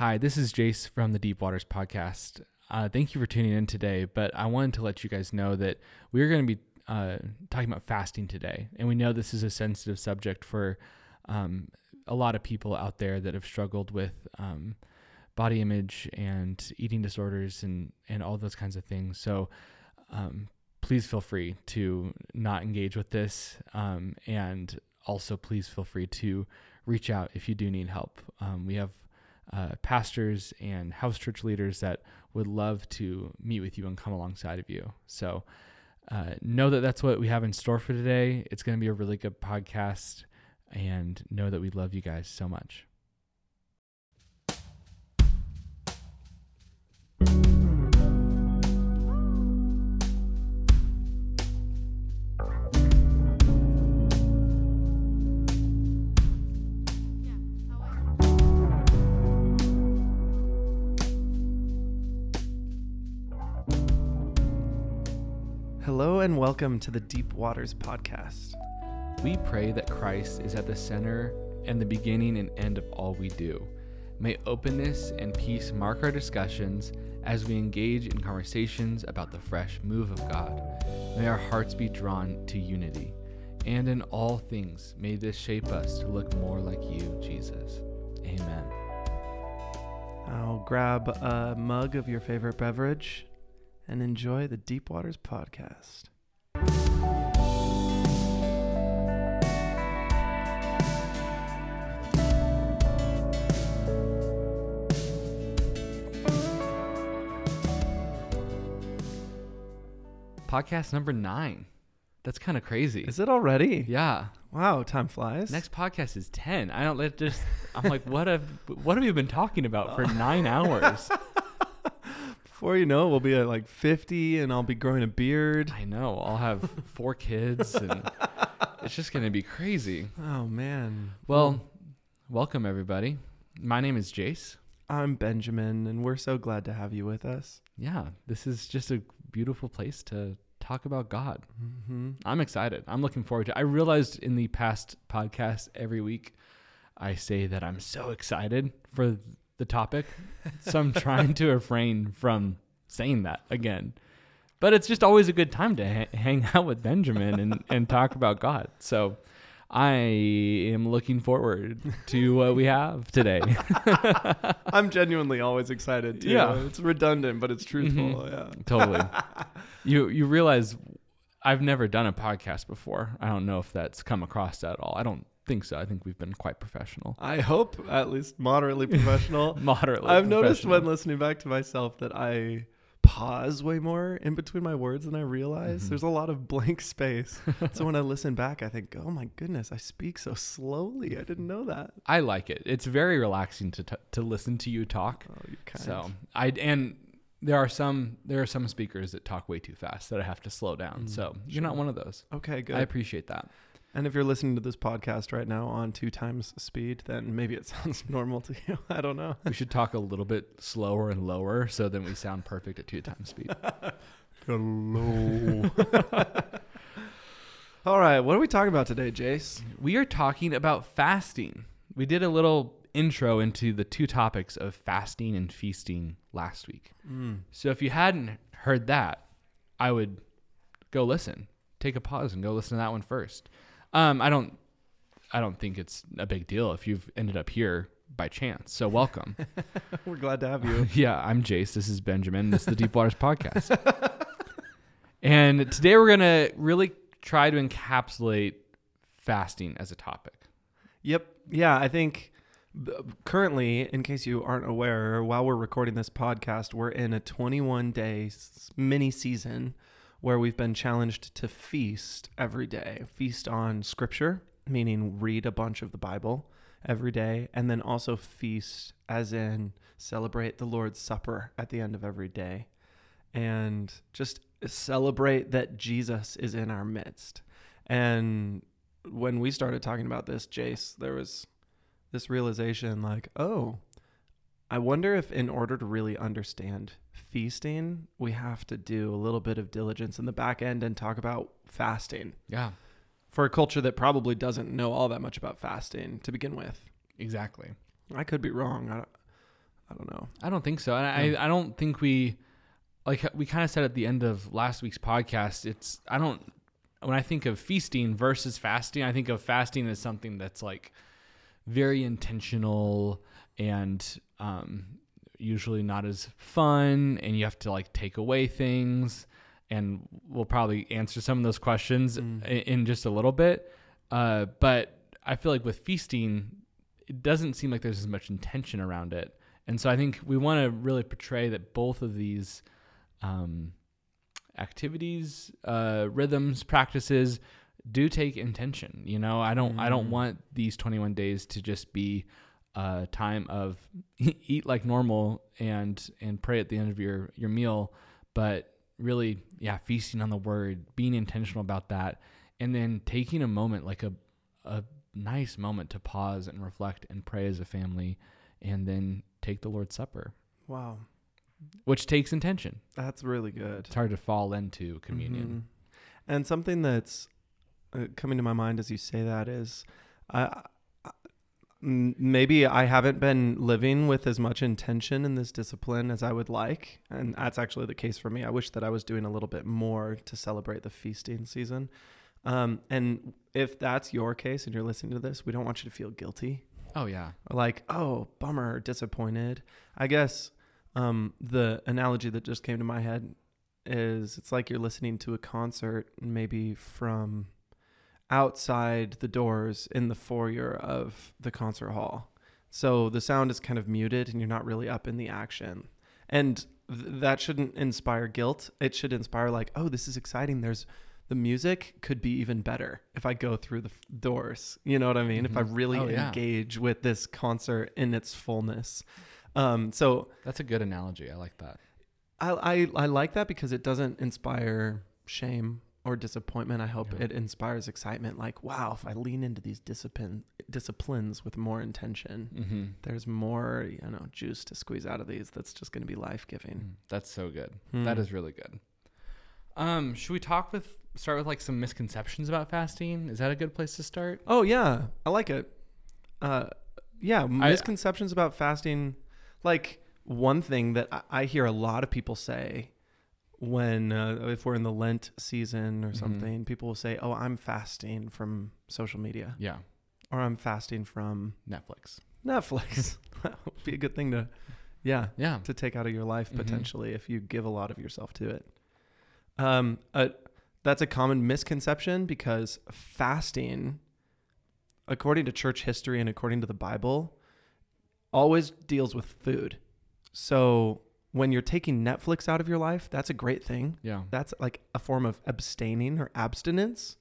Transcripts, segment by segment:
Hi, this is Jace from the Deep Waters podcast. Uh, thank you for tuning in today, but I wanted to let you guys know that we're going to be uh, talking about fasting today. And we know this is a sensitive subject for um, a lot of people out there that have struggled with um, body image and eating disorders and, and all those kinds of things. So um, please feel free to not engage with this. Um, and also, please feel free to reach out if you do need help. Um, we have uh, pastors and house church leaders that would love to meet with you and come alongside of you. So uh, know that that's what we have in store for today. It's going to be a really good podcast, and know that we love you guys so much. Welcome to the Deep Waters podcast. We pray that Christ is at the center and the beginning and end of all we do. May openness and peace mark our discussions as we engage in conversations about the fresh move of God. May our hearts be drawn to unity. And in all things, may this shape us to look more like you, Jesus. Amen. Now grab a mug of your favorite beverage and enjoy the Deep Waters podcast. Podcast number nine. That's kind of crazy. Is it already? yeah. Wow, time flies. Next podcast is 10. I don't let just, I'm like, what have, what have we been talking about for nine hours? Before you know it, we'll be at like 50 and I'll be growing a beard. I know. I'll have four kids and it's just going to be crazy. Oh, man. Well, welcome everybody. My name is Jace. I'm Benjamin, and we're so glad to have you with us. Yeah, this is just a beautiful place to talk about God. hmm I'm excited. I'm looking forward to. I realized in the past podcast every week I say that I'm so excited for the topic. So I'm trying to refrain from saying that again. But it's just always a good time to ha- hang out with Benjamin and, and talk about God. So I am looking forward to what we have today. I'm genuinely always excited too. Yeah. It's redundant, but it's truthful. Mhm. Yeah. totally. You you realize I've never done a podcast before. I don't know if that's come across at all. I don't think so. I think we've been quite professional. I hope at least moderately professional. Moderately. I've noticed when listening back to myself that I pause way more in between my words than I realize. Mhm. There's a lot of blank space. so when I listen back, I think, oh my goodness, I speak so slowly. I didn't know that. I like it. It's very relaxing to t- to listen to you talk. Oh, you kind. So I and there are some there are some speakers that talk way too fast that I have to slow down. Mm, so you're not one of those. Okay, good. I appreciate that. And if you're listening to this podcast right now on two times speed, then maybe it sounds normal to you. I don't know. We should talk a little bit slower and lower so then we sound perfect at two times speed. Hello. All right, what are we talking about today, Jace? we are talking about fasting. We did a little intro into the two topics of fasting and feasting last week. Mm. So if you hadn't heard that, I would go listen. Take a pause and go listen to that one first. Um, I don't I don't think it's a big deal if you've ended up here by chance. So welcome. We're glad to have you. yeah, I'm Jace. This is Benjamin. This is the Deep Waters Podcast. and today we're gonna really try to encapsulate fasting as a topic. Yep. Yeah, I think currently, in case you aren't aware, while we're recording this podcast, we're in a 21 day mini season where we've been challenged to feast every day. Feast on scripture, meaning read a bunch of the Bible every day, and then also feast as in celebrate the Lord's Supper at the end of every day. And just celebrate that Jesus is in our midst. And when we started talking about this, Jace, there was this realization like, oh, I wonder if in order to really understand feasting, we have to do a little bit of diligence in the back end and talk about fasting Yeah, for a culture that probably doesn't know all that much about fasting to begin with. exactly. I could be wrong. I, I don't know. I don't think so. And Yeah. I I don't think we like we kind of said at the end of last week's podcast. It's I don't when I think of feasting versus fasting, I think of fasting as something that's like very intentional and um, usually not as fun, and you have to like take away things. And we'll probably answer some of those questions Mm. in, just a little bit. Uh, but I feel like with feasting, it doesn't seem like there's as much intention around it. And so I think we want to really portray that both of these um, activities, uh, rhythms, practices do take intention. You know, I don't I don't Mm. want these 21 days to just be a time of eat like normal and and pray at the end of your your meal, but really yeah, feasting on the word, being intentional about that and then taking a moment like a a nice moment to pause and reflect and pray as a family and then take the Lord's Supper, Wow, which takes intention. that's really good. It's hard to fall into communion. Mhm. And something that's uh, coming to my mind as you say that is, I, maybe I haven't been living with as much intention in this discipline as I would like, and that's actually the case for me. I wish that I was doing a little bit more to celebrate the feasting season. Um, and if that's your case and you're listening to this, we don't want you to feel guilty Oh yeah. or like, oh, bummer, disappointed. I guess um, the analogy that just came to my head is it's like you're listening to a concert, maybe from outside the doors in the foyer of the concert hall. So the sound is kind of muted and you're not really up in the action. And th- that shouldn't inspire guilt. It should inspire, like, oh, this is exciting. There's the music could be even better if I go through the f- doors. You know what I mean? If I Mhm. really Oh, yeah. engage with this concert in its fullness. Um, so That's a good analogy. I like that. I, I I like that because it doesn't inspire shame or disappointment. I hope Yeah. it inspires excitement. Like, wow, if I lean into these discipline disciplines with more intention, Mm-hmm. there's more you know juice to squeeze out of these. That's just going to be life giving. That's so good. Hmm. That is really good. Um, should we talk with start with like some misconceptions about fasting? Is that a good place to start? Oh yeah, I like it. Uh, yeah, I- misconceptions about fasting. Like one thing that I, I hear a lot of people say when uh, if we're in the Lent season or Mhm. something, people will say, "Oh, I'm fasting from social media," Yeah, or "I'm fasting from Netflix. Netflix." that would be a good thing to, yeah, Yeah, to take out of your life Mhm. potentially if you give a lot of yourself to it. Um, uh, that's a common misconception because fasting, according to church history and according to the Bible, always deals with food. So when you're taking Netflix out of your life, that's a great thing. yeah, That's like a form of abstaining or abstinence,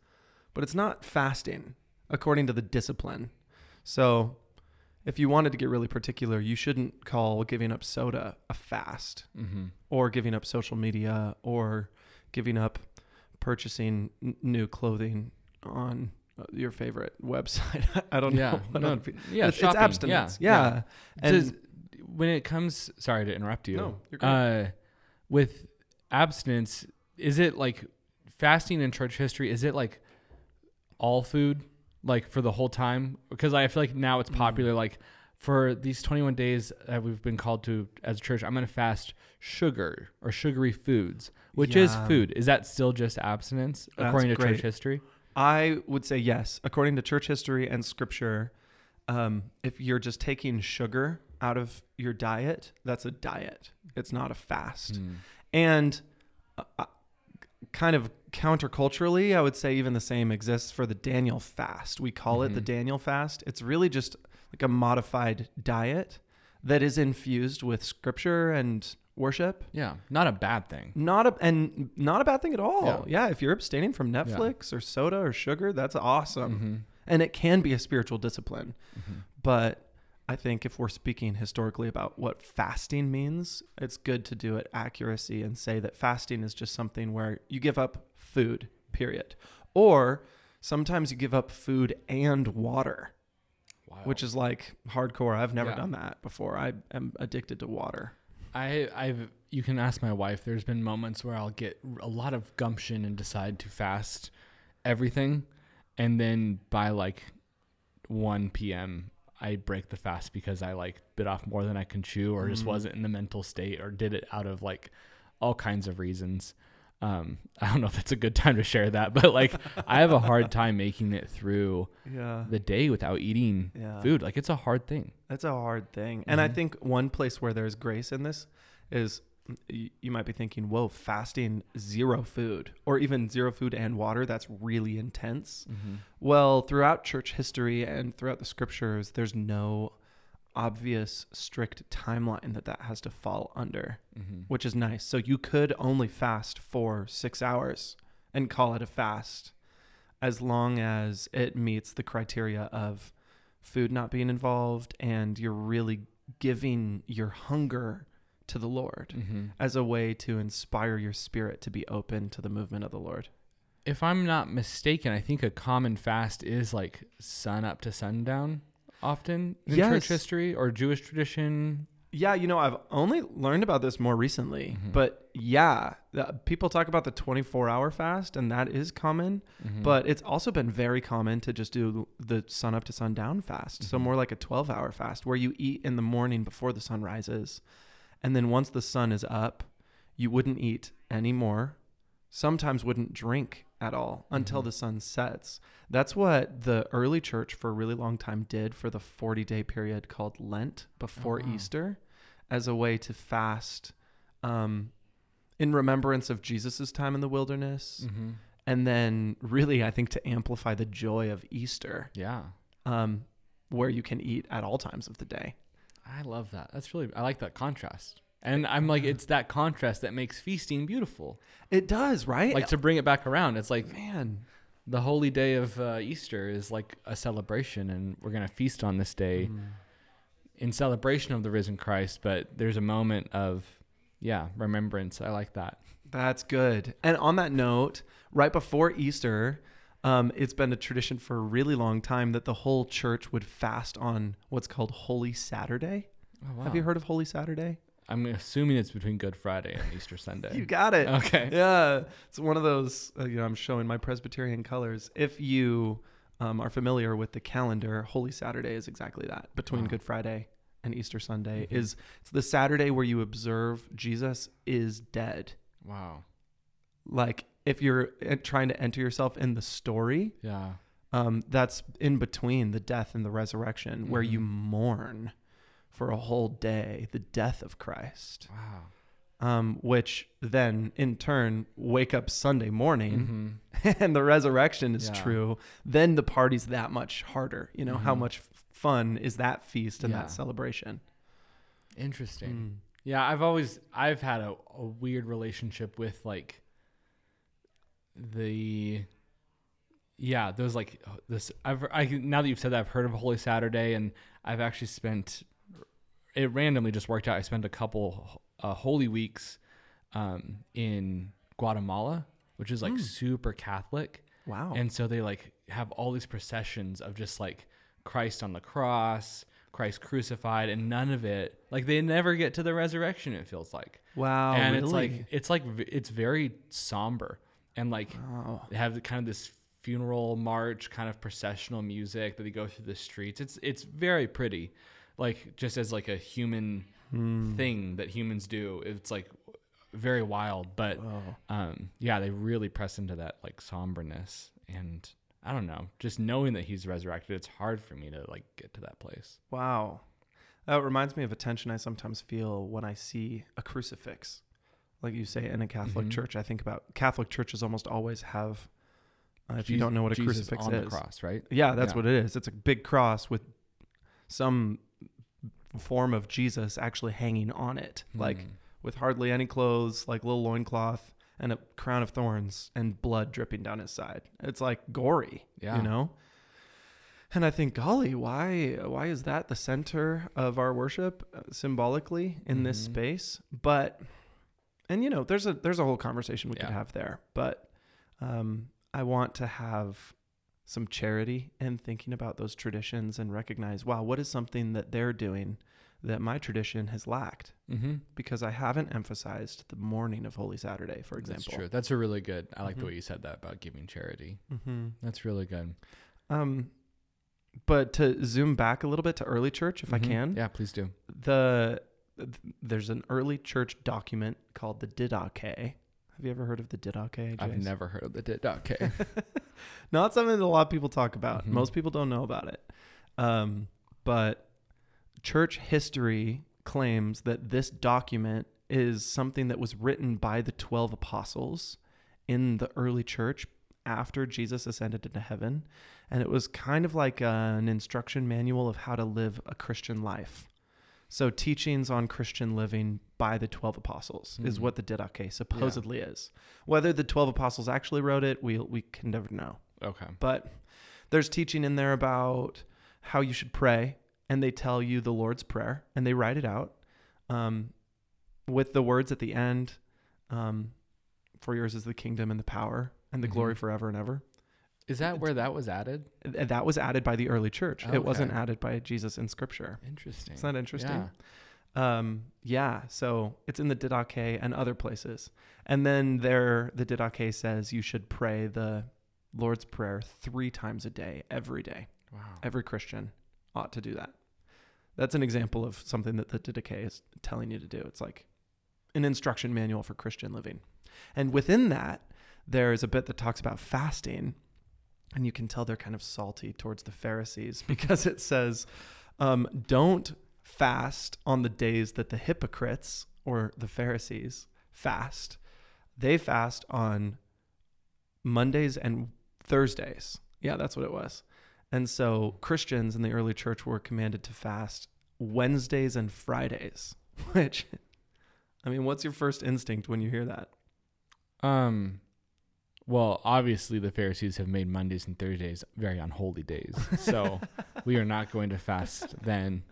but it's not fasting according to the discipline. So if you wanted to get really particular, you shouldn't call giving up soda a fast mm-hmm. or giving up social media or giving up purchasing n- new clothing on uh, your favorite website. I don't yeah, know. no, yeah, it's, it's abstinence. Yeah, Yeah. And Does, when it comes, sorry to interrupt you. No, you're great. uh, with abstinence, is it like fasting in church history? Is it like all food, like for the whole time? Because I feel like now it's Mm. popular. Like for these 21 days that we've been called to as a church, I'm going to fast sugar or sugary foods, which is food. Is that still just abstinence That's according to great. church history? I would say yes. According to church history and scripture, um, if you're just taking sugar out of your diet, that's a diet. It's not a fast. Hmm. And uh, uh, kind of counterculturally, I would say even the same exists for the Daniel fast. We call it the Mhm. Daniel fast. It's really just like a modified diet that is infused with scripture and worship. Yeah, not a bad thing. Not a and not a bad thing at all. Yeah. Yeah, if you're abstaining from Netflix or soda or sugar, that's awesome. Mhm. And it can be a spiritual discipline. Mhm. But I think if we're speaking historically about what fasting means, it's good to do it accuracy and say that fasting is just something where you give up food, period. Or sometimes you give up food and water, Wow. which is like hardcore. I've never Yeah. done that before. I am addicted to water. I I've you can ask my wife. There's been moments where I'll get a lot of gumption and decide to fast everything, and then by like 1 p.m. I break the fast because I like bit off more than I can chew or just Mm. wasn't in the mental state or did it out of like all kinds of reasons. Um, I don't know if it's a good time to share that, but like I have a hard time making it through Yeah. the day without eating Yeah. food. Like it's a hard thing. That's a hard thing. And I Mhm. think one place where there's grace in this is you might be thinking, whoa, fasting zero food or even zero food and water. That's really intense. Well, throughout church history and throughout the scriptures, there's no obvious, strict timeline that that has to fall under, Mm-hmm. which is nice. So you could only fast for six hours and call it a fast as long as it meets the criteria of food not being involved and you're really giving your hunger to the Lord Mm-hmm. as a way to inspire your spirit to be open to the movement of the Lord. If I'm not mistaken, I think a common fast is like sun up to sundown often in Yes. church history or Jewish tradition. Yeah, you know, I've only learned about this more recently, Mhm. but yeah, the, people talk about the 24 hour fast, and that is common, Mhm. but it's also been very common to just do the sun up to sundown fast. So, Mhm. more like a 12 hour fast where you eat in the morning before the sun rises. And then once the sun is up, you wouldn't eat anymore. Sometimes wouldn't drink at all until Mhm. the sun sets. That's what the early church for a really long time did for the 40 day period called Lent before wow. Easter as a way to fast um, in remembrance of Jesus' time in the wilderness. Mhm. And then, really, I think to amplify the joy of Easter, yeah, um, where you can eat at all times of the day. I love that. That's really I like that contrast. And I'm like, it's that contrast that makes feasting beautiful. It does, right? Like to bring it back around, it's like Man. the holy day of uh, Easter is like a celebration, and we're gonna feast on this day Mm. in celebration of the risen Christ. But there's a moment of, yeah, remembrance. I like that. That's good. And on that note, right before Easter, um, it's been a tradition for a really long time that the whole church would fast on what's called Holy Saturday. Oh, wow. Have you heard of Holy Saturday? I'm assuming it's between Good Friday and Easter Sunday. You got it. okay. Yeah, it's one of those. Uh, you know, I'm showing my Presbyterian colors. If you um, are familiar with the calendar, Holy Saturday is exactly that. Between Wow. Good Friday and Easter Sunday Mhm. is it's the Saturday where you observe Jesus is dead. Wow. Like if you're uh, trying to enter yourself in the story, Yeah. um, that's in between the death and the resurrection, where you Mhm. mourn for a whole day the death of Christ. Wow. Um, which then in turn wake up Sunday morning Mhm. and the resurrection is Yeah. true, then the party's that much harder. You know, how Mhm. much fun is that feast and Yeah. that celebration? Interesting. Mm. Yeah, I've always I've had a, a weird relationship with like the yeah, those like this I've I now that you've said that I've heard of Holy Saturday and I've actually spent it randomly just worked out. I spent a couple uh, holy weeks um, in Guatemala, which is like Mm. super Catholic. Wow. And so they like have all these processions of just like Christ on the cross, Christ crucified, and none of it like they never get to the resurrection. It feels like, wow. and really? it's like it's like it's very somber and like wow. they have kind of this funeral march kind of processional music that they go through the streets. It's it's very pretty, like just as like a human Mm. thing that humans do. It's like very wild, but Wow. um, yeah, they really press into that like somberness, and I don't know, just knowing that he's resurrected, it's hard for me to like get to that place. Wow. That reminds me of a tension I sometimes feel when I see a crucifix. Like you say in a Catholic Mhm. church, I think about Catholic churches almost always have, uh, if you don't know what a Jesus crucifix on is. the cross, right? Yeah, that's Yeah. what it is. It's a big cross with some form of Jesus actually hanging on it, like Hmm. with hardly any clothes, like little loincloth and a crown of thorns and blood dripping down his side. It's like gory, Yeah. you know? And I think, golly, why why is that the center of our worship uh, symbolically in this Mhm. space? But and you know, there's a there's a whole conversation we could have there. But um, I want to have some charity in thinking about those traditions and recognize, wow, what is something that they're doing that my tradition has lacked? Mm-hmm. Because I haven't emphasized the morning of Holy Saturday, for example. That's true. That's a really good. I like Mhm. the way you said that about giving charity. Mm-hmm. That's really good. Um, but to zoom back a little bit to early church, if I Mhm. can, Yeah, please do. the th- there's an early church document called the Didache. Have you ever heard of the Didache? I've never heard of the Didache. Not something that a lot of people talk about. Mhm. Most people don't know about it. Um, but church history claims that this document is something that was written by the 12 apostles in the early church after Jesus ascended into heaven. And it was kind of like an instruction manual of how to live a Christian life. So, teachings on Christian living by the 12 apostles is Mhm. what the Didache supposedly is. Whether the 12 apostles actually wrote it, we, we can never know. okay. But there's teaching in there about how you should pray, and they tell you the Lord's Prayer, and they write it out um, with the words at the end um, For yours is the kingdom and the power and the Mhm. glory forever and ever. Is that where that was added? That was added by the early church. It wasn't added by Jesus in Scripture. Interesting. Isn't that interesting? Yeah. Um, yeah, so it's in the Didache and other places. And then there, the Didache says you should pray the Lord's Prayer three times a day, every day. Wow. Every Christian ought to do that. That's an example of something that the Didache is telling you to do. It's like an instruction manual for Christian living. And within that, there's a bit that talks about fasting. And you can tell they're kind of salty towards the Pharisees because it says, um, don't fast on the days that the hypocrites or the Pharisees fast. They fast on Mondays and Thursdays. Yeah, that's what it was. And so Christians in the early church were commanded to fast Wednesdays and Fridays, which, I mean, what's your first instinct when you hear that? Um, well, obviously the Pharisees have made Mondays and Thursdays very unholy days, so we are not going to fast then.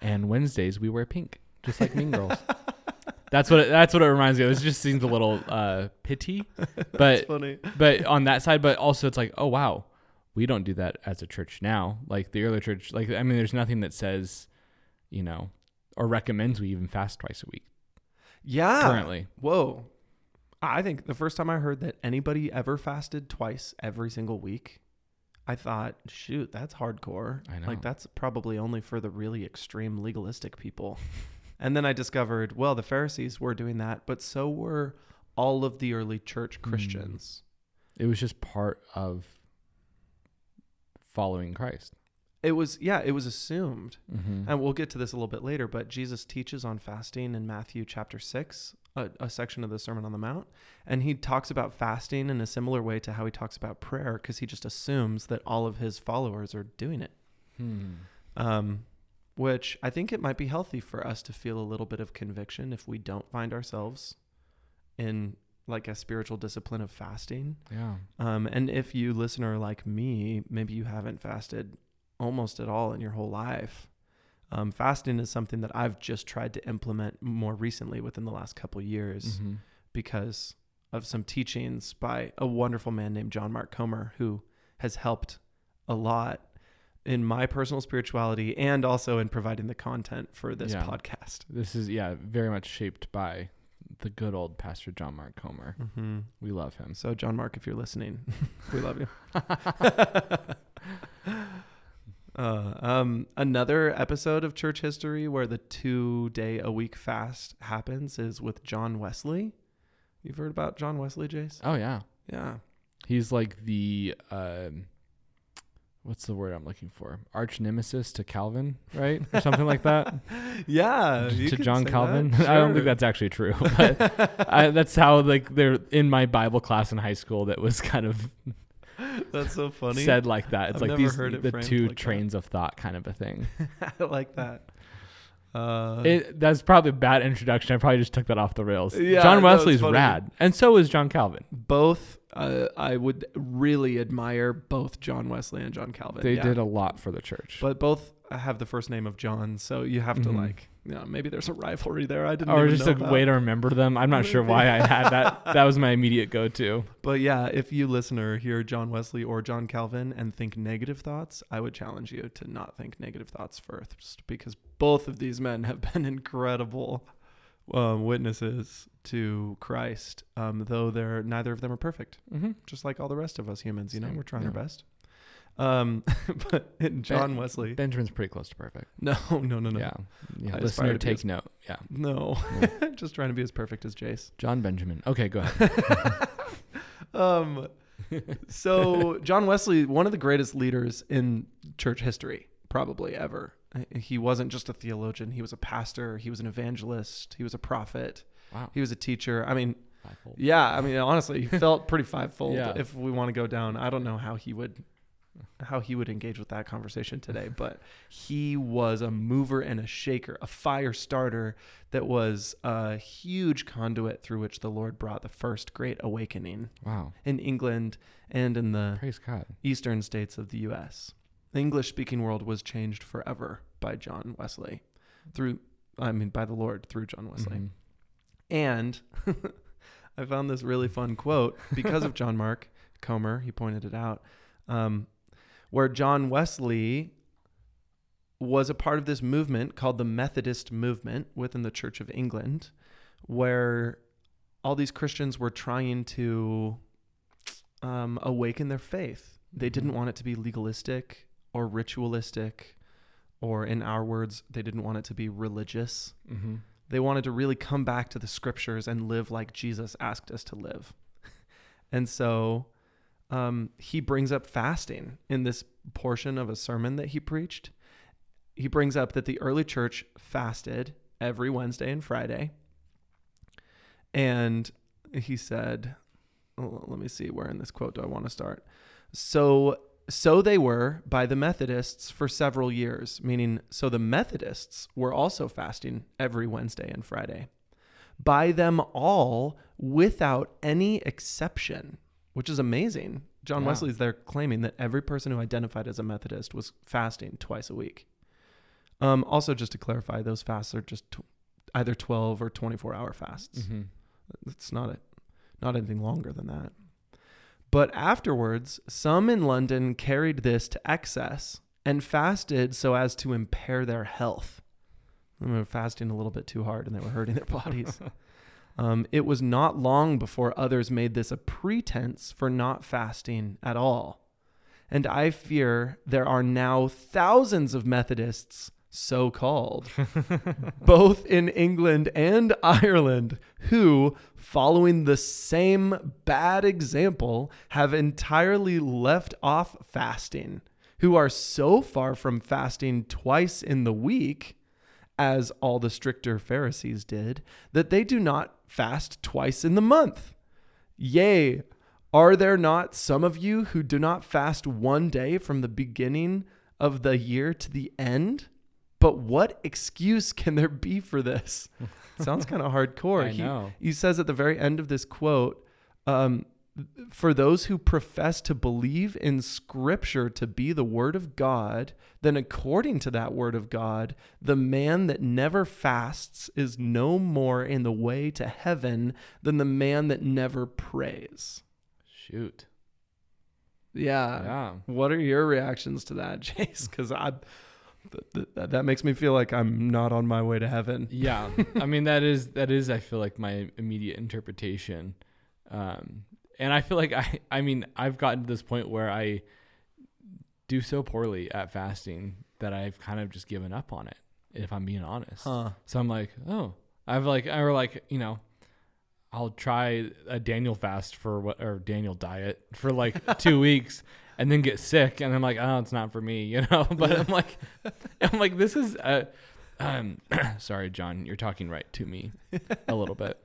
And Wednesdays we wear pink, just like Mean Girls. That's what it, that's what it reminds me of. It just seems a little uh, pity, That's but funny. but on that side, but also it's like, oh wow, we don't do that as a church now. Like the early church, like I mean, there's nothing that says, you know, or recommends we even fast twice a week Yeah. currently. Whoa. I think the first time I heard that anybody ever fasted twice every single week, I thought, shoot, that's hardcore. I know. Like, that's probably only for the really extreme legalistic people. and then I discovered, well, the Pharisees were doing that, but so were all of the early church Hmm. Christians. It was just part of following Christ. It was, yeah, it was assumed. Mm-hmm. And we'll get to this a little bit later, but Jesus teaches on fasting in Matthew chapter 6, a, a section of the Sermon on the Mount. And he talks about fasting in a similar way to how he talks about prayer because he just assumes that all of his followers are doing it. Hmm. Um, which I think it might be healthy for us to feel a little bit of conviction if we don't find ourselves in like a spiritual discipline of fasting. Yeah. Um, and if you listener like me, maybe you haven't fasted almost at all in your whole life. Um, fasting is something that I've just tried to implement more recently within the last couple years Mhm. because of some teachings by a wonderful man named John Mark Comer who has helped a lot in my personal spirituality and also in providing the content for this Yeah. podcast. This is yeah very much shaped by the good old Pastor John Mark Comer. Mm-hmm. We love him. So, John Mark, if you're listening, we love you. uh, um, another episode of church history where the two day a week fast happens is with John Wesley. You've heard about John Wesley, Jace? Oh yeah, Yeah. he's like the um, what's the word I'm looking for? Arch nemesis to Calvin, right, or something like that. Yeah. to John Calvin. that. I don't think that's actually true, but I, that's how like they're in my Bible class in high school. That was kind of That's so funny. said like that. It's I've like these the two like that. trains of thought kind of a thing. I like that. Uh, It, that's probably a bad introduction. I probably just took that off the rails. Yeah, John Wesley's rad, and so is John Calvin. both, uh, I would really admire both John Wesley and John Calvin. They Yeah. did a lot for the church. But both have the first name of John, so you have to Mhm. like, you know, maybe there's a rivalry there. I didn't or just a about. way to remember them. I'm not sure why I had that. That was my immediate go-to. But yeah, if you listener hear John Wesley or John Calvin and think negative thoughts, I would challenge you to not think negative thoughts first, because both of these men have been incredible um, witnesses to Christ. Um, though they're neither of them are perfect, Mm-hmm. just like all the rest of us humans. You know, we're trying our best. Um, but John Ben- Wesley, Benjamin's pretty close to perfect. no, no, no, no, Yeah. yeah. I Listener, take as- note. Yeah. no. Just trying to be as perfect as Jace. John Benjamin. Okay, go ahead. um, so John Wesley, one of the greatest leaders in church history, probably ever. He wasn't just a theologian; he was a pastor, he was an evangelist, he was a prophet, Wow. he was a teacher. I mean, Fivefold. yeah, I mean, honestly, he felt pretty fivefold. Yeah. If we want to go down, I don't know how he would, how he would engage with that conversation today, but he was a mover and a shaker, a fire starter that was a huge conduit through which the Lord brought the first great awakening Wow. in England and in the Praise God. eastern states of the U.S. The English speaking world was changed forever by John Wesley through, I mean, by the Lord through John Wesley. Mhm. And I found this really fun quote because of John Mark Comer. He pointed it out, um, where John Wesley was a part of this movement called the Methodist movement within the Church of England, where all these Christians were trying to um, awaken their faith. They didn't Mhm. want it to be legalistic or ritualistic, or in our words, they didn't want it to be religious. Mhm. They wanted to really come back to the scriptures and live like Jesus asked us to live. And so um, he brings up fasting in this portion of a sermon that he preached. He brings up that the early church fasted every Wednesday and Friday. And he said, oh, let me see, where in this quote do I want to start? So so they were by the Methodists for several years, meaning so the Methodists were also fasting every Wednesday and Friday. By them all without any exception, which is amazing. John Yeah. Wesley's there claiming that every person who identified as a Methodist was fasting twice a week. Um, also, just to clarify, those fasts are just tw- either 12 or 24 hour fasts. Mhm. It's not a, not anything longer than that. But afterwards, some in London carried this to excess and fasted so as to impair their health. They were fasting a little bit too hard and they were hurting their bodies. um, it was not long before others made this a pretense for not fasting at all. And I fear there are now thousands of Methodists, so called, both in England and Ireland, who, following the same bad example, have entirely left off fasting, who are so far from fasting twice in the week, as all the stricter Pharisees did, that they do not fast twice in the month. Yea, are there not some of you who do not fast one day from the beginning of the year to the end? But what excuse can there be for this? Sounds kind of hardcore. I He- know. he says at the very end of this quote, um, for those who profess to believe in Scripture to be the Word of God, then according to that Word of God, the man that never fasts is no more in the way to heaven than the man that never prays. Shoot. Yeah. Yeah. What are your reactions to that, Jace? Because I. Th- th- that makes me feel like I'm not on my way to heaven. Yeah. I mean that is that is I feel like my immediate interpretation. Um and I feel like I I mean I've gotten to this point where I do so poorly at fasting that I've kind of just given up on it if I'm being honest. Huh. So I'm like, oh, I've like, I were like, you know, I'll try a Daniel fast for what, or Daniel diet for like two weeks and then get sick. And I'm like, oh, it's not for me, you know? But I'm like, I'm like, this is, uh, um, sorry, John, you're talking right to me a little bit.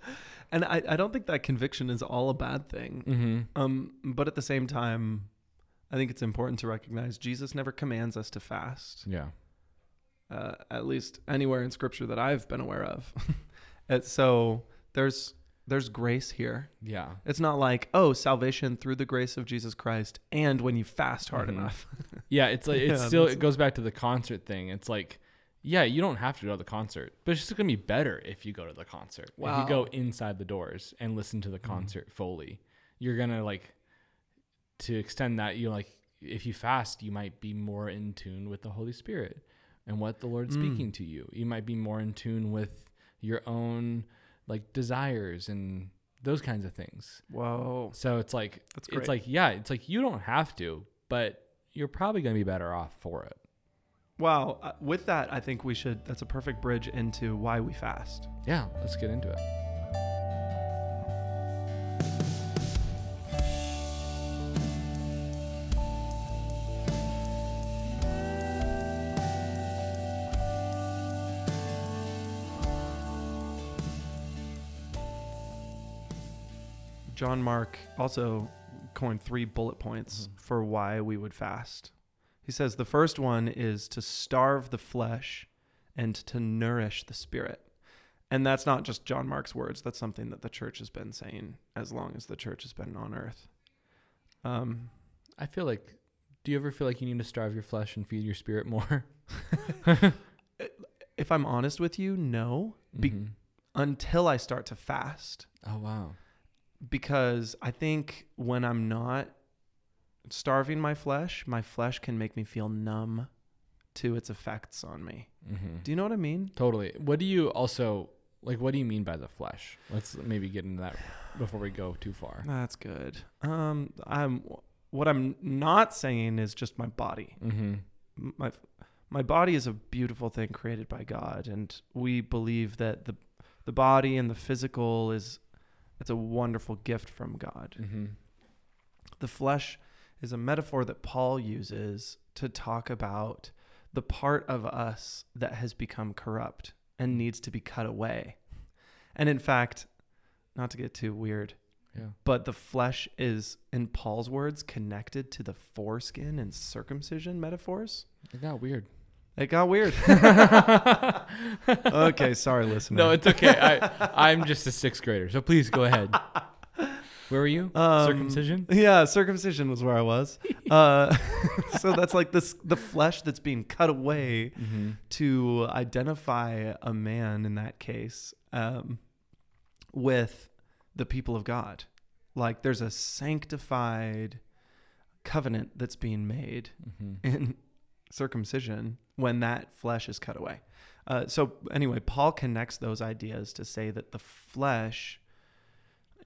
And I, I don't think that conviction is all a bad thing. Mm-hmm. Um, but at the same time, I think it's important to recognize Jesus never commands us to fast, Yeah. uh, at least anywhere in Scripture that I've been aware of. and so there's there's grace here. Yeah. It's not like oh salvation through the grace of Jesus Christ, and when you fast hard Mhm. enough. Yeah. It's like, it's Yeah, still, it goes back to the concert thing. It's like, yeah, you don't have to go to the concert, but it's just going to be better if you go to the concert. Wow. If you go inside the doors and listen to the Mhm. concert fully, you're going to like, to extend that, you like, if you fast, you might be more in tune with the Holy Spirit and what the Lord's Mm. speaking to you. You might be more in tune with your own like desires and those kinds of things. Whoa, So it's like, it's like, yeah, it's like you don't have to, but you're probably going to be better off for it. Wow. Uh, with that, I think we should. That's a perfect bridge into why we fast. Yeah, let's get into it. John Mark also coined three bullet points Mhm. for why we would fast. He says the first one is to starve the flesh and to nourish the spirit. And that's not just John Mark's words, that's something that the church has been saying as long as the church has been on earth. Um, I feel like, do you ever feel like you need to starve your flesh and feed your spirit more? if I'm honest with you, no, Be- Mhm. until I start to fast. Oh, wow. because I think when I'm not starving my flesh, my flesh can make me feel numb to its effects on me. hmm Do you know what I mean? Totally. What do you also, like, what do you mean by the flesh? Let's maybe get into that before we go too far. That's good. Um, I'm what I'm not saying is just my body. Mm-hmm. My my body is a beautiful thing created by God, and we believe that the the body and the physical is it's a wonderful gift from God. Mm-hmm. The flesh is a metaphor that Paul uses to talk about the part of us that has become corrupt and hmm. needs to be cut away. And in fact, not to get too weird, Yeah. but the flesh is, in Paul's words, connected to the foreskin and circumcision metaphors. It got weird. It got weird. okay, sorry, listener. No, it's okay. I, I'm just a sixth grader, so please go ahead. Where were you? Um, Circumcision? Yeah, circumcision was where I was. Uh, so that's like this the flesh that's being cut away Mm-hmm. to identify a man in that case um, with the people of God. Like there's a sanctified covenant that's being made Mm-hmm. in circumcision when that flesh is cut away. Uh, so anyway, Paul connects those ideas to say that the flesh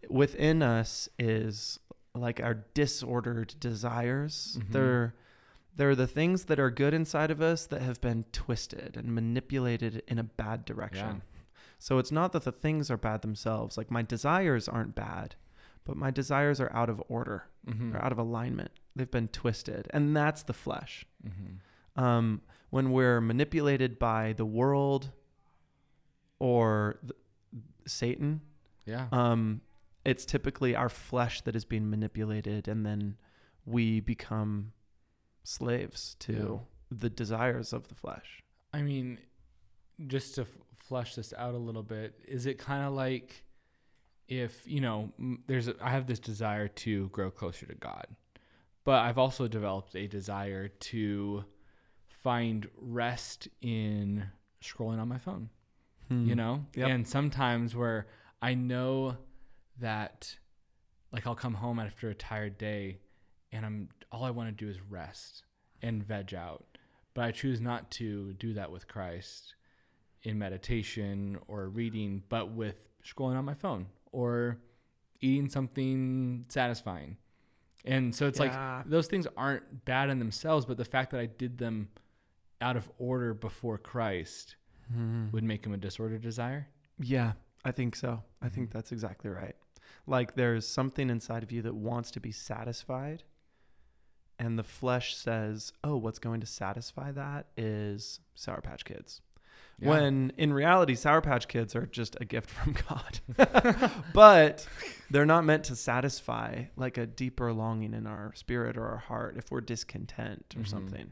within us is like our disordered desires. Mhm. They're they're the things that are good inside of us that have been twisted and manipulated in a bad direction. Yeah. So it's not that the things are bad themselves. Like my desires aren't bad, but my desires are out of order. Mm-hmm. They're out of alignment. They've been twisted, and that's the flesh. Mm-hmm. Um, when we're manipulated by the world or th- Satan, Yeah. um, it's typically our flesh that is being manipulated, and then we become slaves to the desires of the flesh. I mean, just to f- flesh this out a little bit, is it kind of like if you know, there's a, I have this desire to grow closer to God, but I've also developed a desire to find rest in scrolling on my phone. You know, Hmm. Yep. and sometimes where I know that, like, I'll come home after a tired day, and I'm all I want to do is rest and veg out but I choose not to do that with Christ in meditation or reading, but with scrolling on my phone or eating something satisfying. And so it's Yeah. like those things aren't bad in themselves, but the fact that I did them out of order before Christ Hmm. would make them a disordered desire. Yeah, I think so. I think Mhm. that's exactly right. Like there's something inside of you that wants to be satisfied, and the flesh says, "Oh, what's going to satisfy that is Sour Patch Kids." Yeah. When in reality, Sour Patch Kids are just a gift from God, but they're not meant to satisfy like a deeper longing in our spirit or our heart if we're discontent or Mhm. something.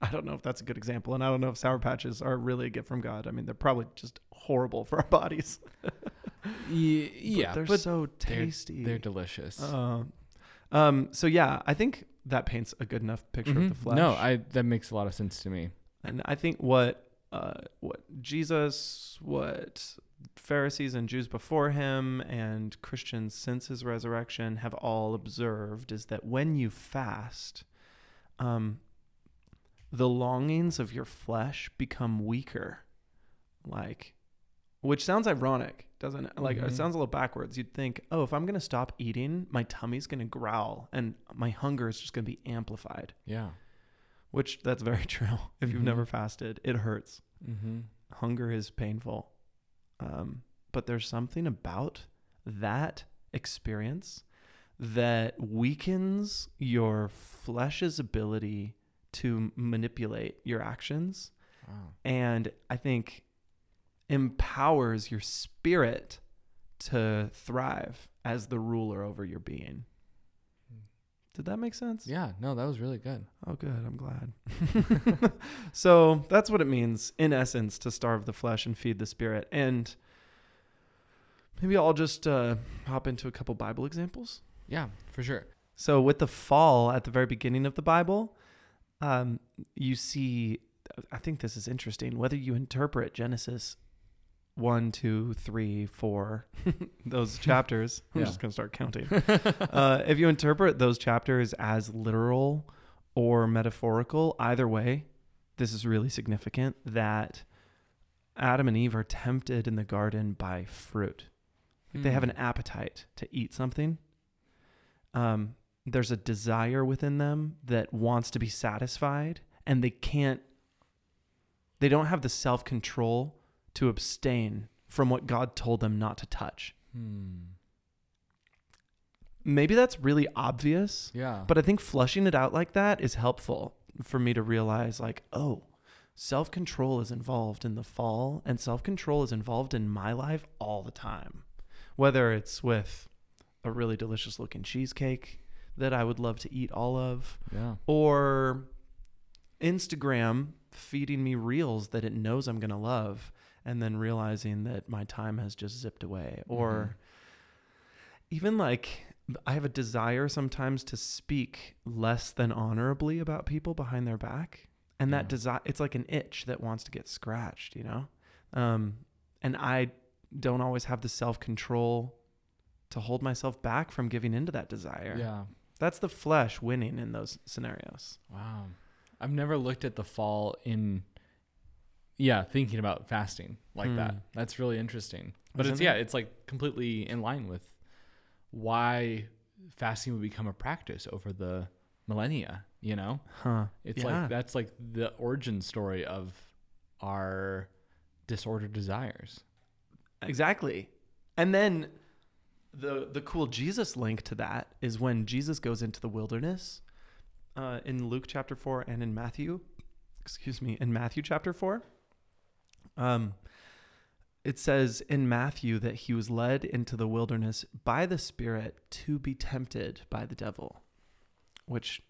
I don't know if that's a good example, and I don't know if Sour Patches are really a gift from God. I mean, they're probably just horrible for our bodies. Yeah, they're but so they're- tasty. they're delicious. Um, um, so yeah, I think that paints a good enough picture of the Mhm. flesh. No, I that makes a lot of sense to me. and I think what uh, what Jesus, what Pharisees and Jews before him, and Christians since his resurrection have all observed is that when you fast, um, the longings of your flesh become weaker. Like which sounds ironic, doesn't it? Like Mhm. it sounds a little backwards. You'd think, oh, if I'm going to stop eating, my tummy's going to growl and my hunger is just going to be amplified, Yeah. which that's very true. If you've never fasted, it hurts. Mm-hmm. Hunger is painful. Um, but there's something about that experience that weakens your flesh's ability to manipulate your actions Wow. and I think empowers your spirit to thrive as the ruler over your being. Did that make sense? Yeah. No, that was really good. Oh, good. I'm glad. so that's what it means, in essence, to starve the flesh and feed the spirit. And maybe I'll just uh, hop into a couple Bible examples. Yeah, for sure. So with the fall at the very beginning of the Bible, um, you see. I think this is interesting. Whether you interpret Genesis one, two, three, four, those chapters. I'm Yeah. just gonna start counting. uh, if you interpret those chapters as literal or metaphorical, either way, this is really significant. That Adam and Eve are tempted in the garden by fruit they have an Mm. appetite to eat something. Um, there's a desire within them that wants to be satisfied, and they can't. They don't have the self control to abstain from what God told them not to touch. Hmm. Maybe that's really obvious, Yeah. but I think flushing it out like that is helpful for me to realize, like, oh, self control is involved in the fall, and self control is involved in my life all the time. Whether it's with a really delicious looking cheesecake that I would love to eat all of, yeah. or Instagram feeding me reels that it knows I'm going to love, and then realizing that my time has just zipped away, or even like I have a desire sometimes to speak less than honorably about people behind their back. And that desire, it's like an itch that wants to get scratched, you know? Um, and I don't always have the self control to hold myself back from giving into that desire. Yeah. That's the flesh winning in those scenarios. Wow. I've never looked at the fall in yeah, thinking about fasting like Hmm. that. That's really interesting. But Isn't it's yeah, it? it's like completely in line with why fasting would become a practice over the millennia, you know? Huh. It's Yeah. like that's like the origin story of our disordered desires. Exactly. And then the the cool Jesus link to that is when Jesus goes into the wilderness uh, in Luke chapter four and in Matthew, excuse me, in Matthew chapter four. Um, it says in Matthew that he was led into the wilderness by the Spirit to be tempted by the devil, which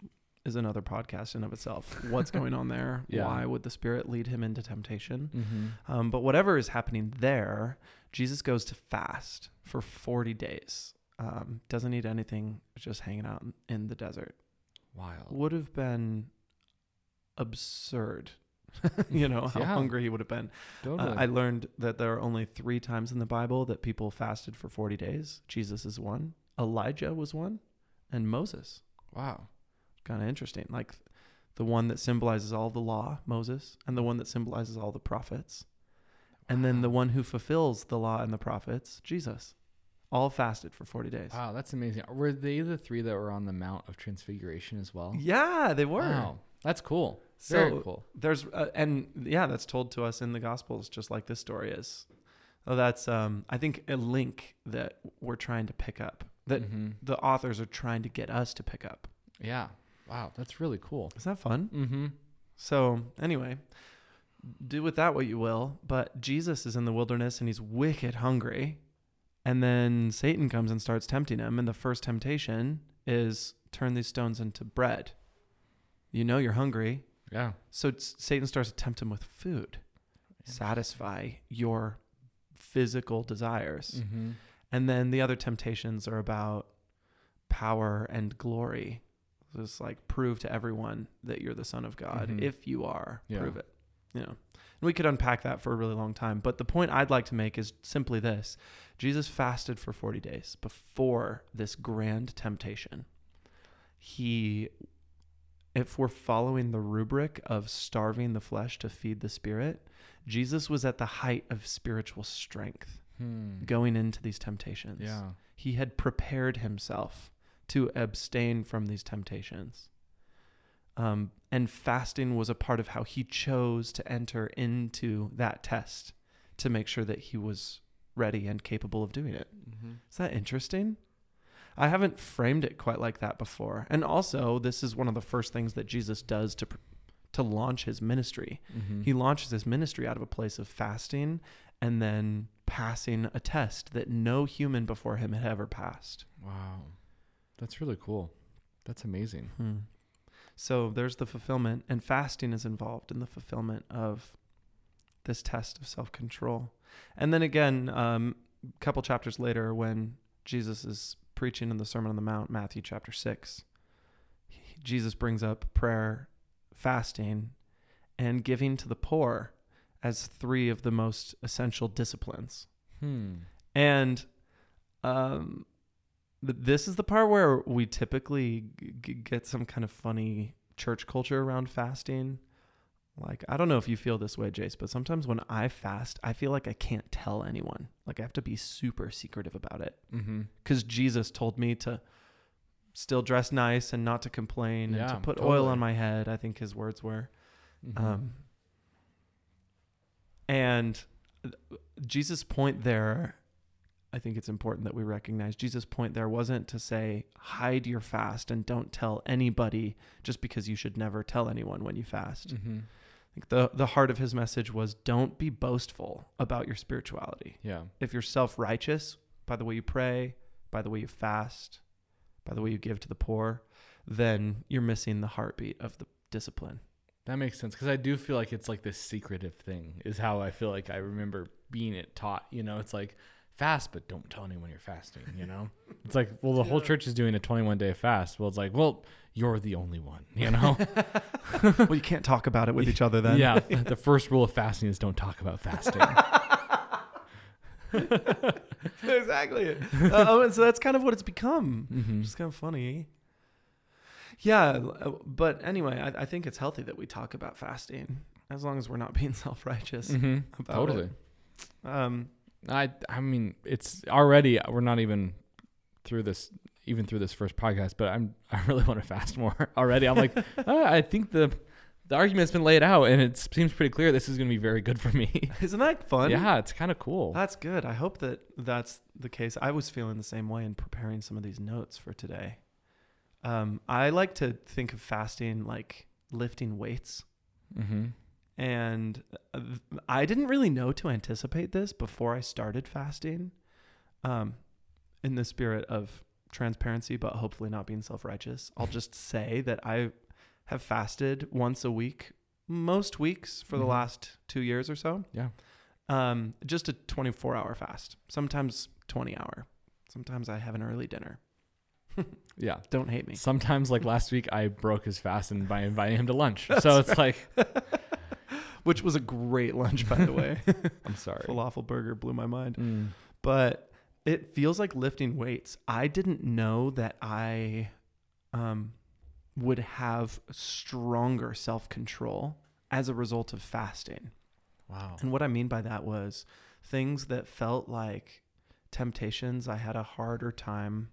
is another podcast in of itself. What's going on there? Yeah. Why would the Spirit lead him into temptation? Mm-hmm. Um, but whatever is happening there, Jesus goes to fast for 40 days. Um, doesn't eat anything, just hanging out in the desert. Wild. Would have been absurd. you know, how Yeah. hungry he would have been. Totally. Uh, I learned that there are only three times in the Bible that people fasted for 40 days. Jesus is one, Elijah was one, and Moses. wow. Kind of interesting. Like the one that symbolizes all the law, Moses, and the one that symbolizes all the prophets. And then the one who fulfills the law and the prophets, Jesus, all fasted for 40 days. Wow, that's amazing. Were they the three that were on the Mount of Transfiguration as well? Yeah, they were. Wow. That's cool. Very So cool. there's, uh, and yeah, that's told to us in the Gospels, just like this story is. So that's, um, I think, a link that we're trying to pick up, that hmm the authors are trying to get us to pick up. Yeah. Wow, that's really cool. Is that fun? Mm-hmm. So, anyway, do with that what you will. But Jesus is in the wilderness and he's wicked hungry. And then Satan comes and starts tempting him. And the first temptation is turn these stones into bread. You know you're hungry. Yeah. So Satan starts to tempt him with food, satisfy your physical desires. Mm-hmm. And then the other temptations are about power and glory. Just like prove to everyone that you're the son of God. Mhm. If you are, Yeah. prove it. You know. And we could unpack that for a really long time. But the point I'd like to make is simply this. Jesus fasted for 40 days before this grand temptation. He if we're following the rubric of starving the flesh to feed the spirit, Jesus was at the height of spiritual strength Hmm. going into these temptations. Yeah. He had prepared himself to abstain from these temptations. Um, and fasting was a part of how he chose to enter into that test to make sure that he was ready and capable of doing it. Mm-hmm. Is that interesting? I haven't framed it quite like that before. And also, this is one of the first things that Jesus does to to launch his ministry. Mm-hmm. He launches his ministry out of a place of fasting and then passing a test that no human before him had ever passed. wow. That's really cool. That's amazing. Hmm. So there's the fulfillment, and fasting is involved in the fulfillment of this test of self control. And then again, um, a couple chapters later, when Jesus is preaching in the Sermon on the Mount, Matthew chapter 6, he- Jesus brings up prayer, fasting, and giving to the poor as three of the most essential disciplines. Hmm. And um, this is the part where we typically g- get some kind of funny church culture around fasting. Like, I don't know if you feel this way, Jace, but sometimes when I fast, I feel like I can't tell anyone. Like, I have to be super secretive about it. Mm-hmm. Because Jesus told me to still dress nice and not to complain and to Yeah, put oil on my head, I think his words were. Mm-hmm. Um, and Jesus' point there, I think it's important that we recognize Jesus' point there wasn't to say, hide your fast and don't tell anybody just because you should never tell anyone when you fast. mm-hmm. I think the, the heart of his message was don't be boastful about your spirituality. Yeah. If you're self righteous by the way you pray, by the way you fast, by the way you give to the poor, then you're missing the heartbeat of the discipline. That makes sense because I do feel like it's like this secretive thing is how I feel like I remember being it taught. You know, it's like fast, but don't tell anyone you're fasting. You know, it's like well, the whole church is doing a 21 day fast. Well, it's like well, you're the only one. You know, well, you can't talk about it with each other then. yeah. The first rule of fasting is don't talk about fasting. exactly. Uh, oh, and so that's kind of what it's become. mm-hmm. It's kind of funny. Yeah, uh, but anyway, I, I think it's healthy that we talk about fasting as long as we're not being self righteous Mm-hmm. about Totally. it. Um, I I mean, it's already we're not even through this even through this first podcast, but I'm I really want to fast more already. I'm like, "Ah, I think the the argument's been laid out, and it seems pretty clear this is going to be very good for me. isn't that fun? yeah, it's kind of cool. That's good. I hope that that's the case. I was feeling the same way in preparing some of these notes for today. Um, I like to think of fasting like lifting weights. mm-hmm. And uh, I didn't really know to anticipate this before I started fasting. Um, in the spirit of transparency, but hopefully not being self righteous, I'll just say that I have fasted once a week, most weeks for the Mhm. last two years or so. Yeah. Um, just a 24 hour fast, sometimes 20 hour. Sometimes I have an early dinner. Yeah. Don't hate me. Sometimes, like last week, I broke his fast and by inviting him to lunch. so it's like, Which was a great lunch, by the way. I'm sorry. Falafel burger blew my mind. Mm. but it feels like lifting weights. I didn't know that I um, would have stronger self control as a result of fasting. Wow. And what I mean by that was things that felt like temptations I had a harder time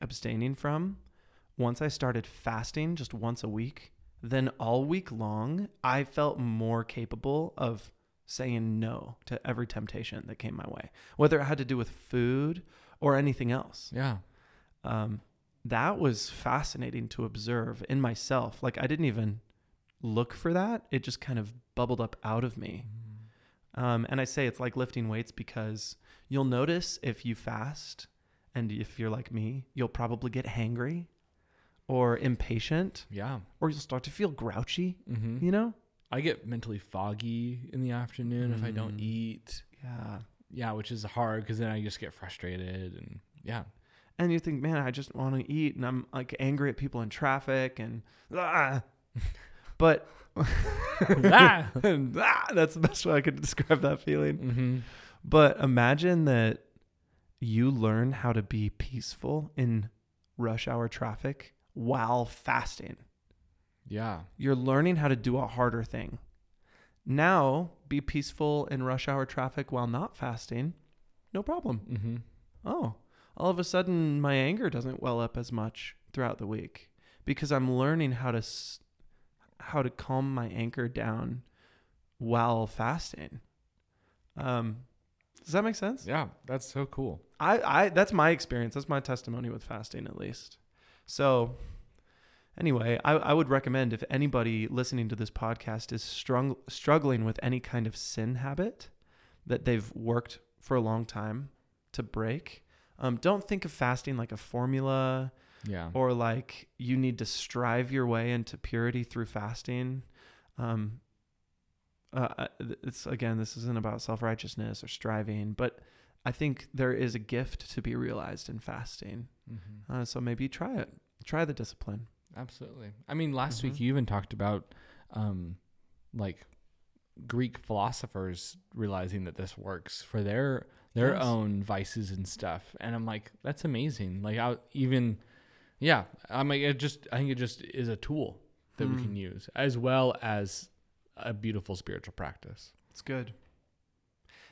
abstaining from. Once I started fasting just once a week, then all week long, I felt more capable of saying no to every temptation that came my way, whether it had to do with food or anything else. Yeah. Um, that was fascinating to observe in myself. Like, I didn't even look for that, it just kind of bubbled up out of me. Um, and I say it's like lifting weights because you'll notice if you fast and if you're like me, you'll probably get hangry or impatient Yeah. or you'll start to feel grouchy, Mm-hmm. you know? I get mentally foggy in the afternoon if I don't Mm. eat. Yeah. Yeah, which is hard because then I just get frustrated and yeah. And you think, man, I just want to eat and I'm like angry at people in traffic and ah. but Ah! and, ah, that's the best way I could describe that feeling. mm-hmm. But imagine that you learn how to be peaceful in rush hour traffic while fasting. Yeah. You're learning how to do a harder thing. Now, be peaceful in rush hour traffic while not fasting. No problem. Mm-hmm. Oh, all of a sudden my anger doesn't well up as much throughout the week because I'm learning how to s- how to calm my anger down while fasting. Um, does that make sense? Yeah, that's so cool. I, I that's my experience. That's my testimony with fasting at least. So anyway, I, I would recommend if anybody listening to this podcast is strung, struggling with any kind of sin habit that they've worked for a long time to break, um, don't think of fasting like a formula Yeah. or like you need to strive your way into purity through fasting. Um, uh, it's again, this isn't about self righteousness or striving, but I think there is a gift to be realized in fasting. mm-hmm. Uh, so maybe try it. Try the discipline. Absolutely. I mean, last week Mhm. you even talked about, um, like Greek philosophers realizing that this works for their their Yes. own vices and stuff, and I'm like, that's amazing. Like, I even, yeah, I'm like, it just, I think it just is a tool that we Mm. can use as well as a beautiful spiritual practice. It's good.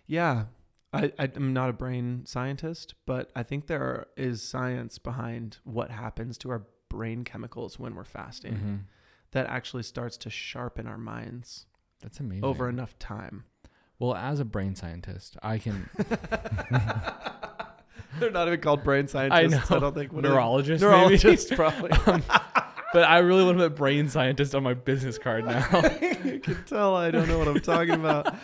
Yeah. I, I am not a brain scientist, but I think there is science behind what happens to our brain chemicals when we're fasting Mm-hmm. that actually starts to sharpen our minds That's amazing. over enough time. Well, as a brain scientist, I can They're not even called brain scientists. I, know. don't think. What are they? neurologist, maybe? Neurologists, probably. Um, but I really want to put a brain scientist on my business card now. you can tell I don't know what I'm talking about.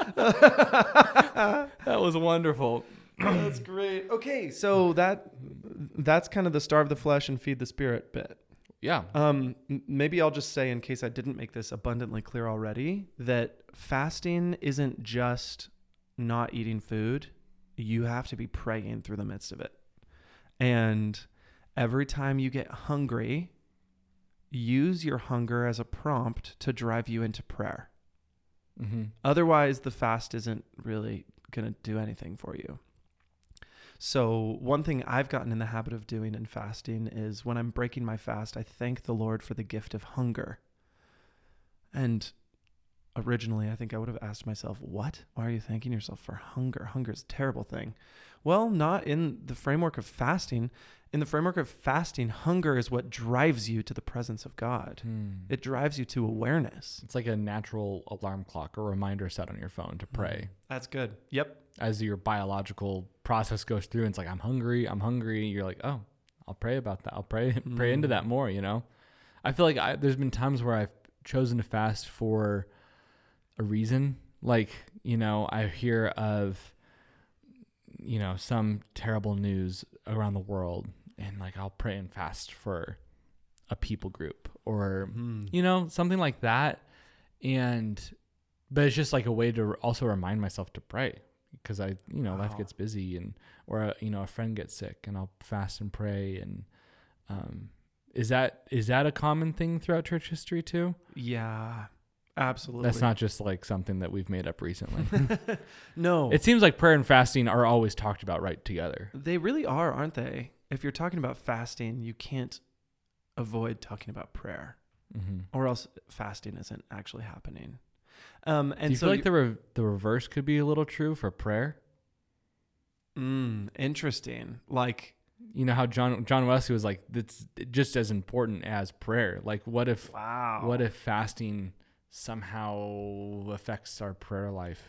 That was wonderful. That's great. Okay, so that that's kind of the starve the flesh and feed the spirit bit. Yeah. Um, maybe I'll just say, in case I didn't make this abundantly clear already, that fasting isn't just not eating food. You have to be praying through the midst of it. And every time you get hungry, use your hunger as a prompt to drive you into prayer. Mm-hmm. Otherwise, the fast isn't really going to do anything for you. So, one thing I've gotten in the habit of doing in fasting is when I'm breaking my fast, I thank the Lord for the gift of hunger. And originally, I think I would have asked myself, What? Why are you thanking yourself for hunger? Hunger is a terrible thing. Well, not in the framework of fasting. In the framework of fasting, hunger is what drives you to the presence of God, it drives you to awareness. It's like a natural alarm clock or reminder set on your phone to pray. That's good. Yep. As your biological process goes through, and it's like I'm hungry, I'm hungry. You're like, oh, I'll pray about that. I'll pray pray into Mm. that more. You know, I feel like I, there's been times where I've chosen to fast for a reason. Like you know, I hear of you know some terrible news around the world, and like I'll pray and fast for a people group or Mm. you know something like that. And but it's just like a way to also remind myself to pray because i you know life gets busy and or uh, you know a friend gets sick and i'll fast and pray and um is that is that a common thing throughout church history too? Yeah, absolutely. that's not just like something that we've made up recently no, it seems like prayer and fasting are always talked about right together they really are, aren't they? If you're talking about fasting, you can't avoid talking about prayer, mm-hmm. or else fasting isn't actually happening. Um, and do you so feel like the re- the reverse could be a little true for prayer mm, interesting. Like, you know how John John Wesley was like that's just as important as prayer. Like what if wow, what if fasting somehow affects our prayer life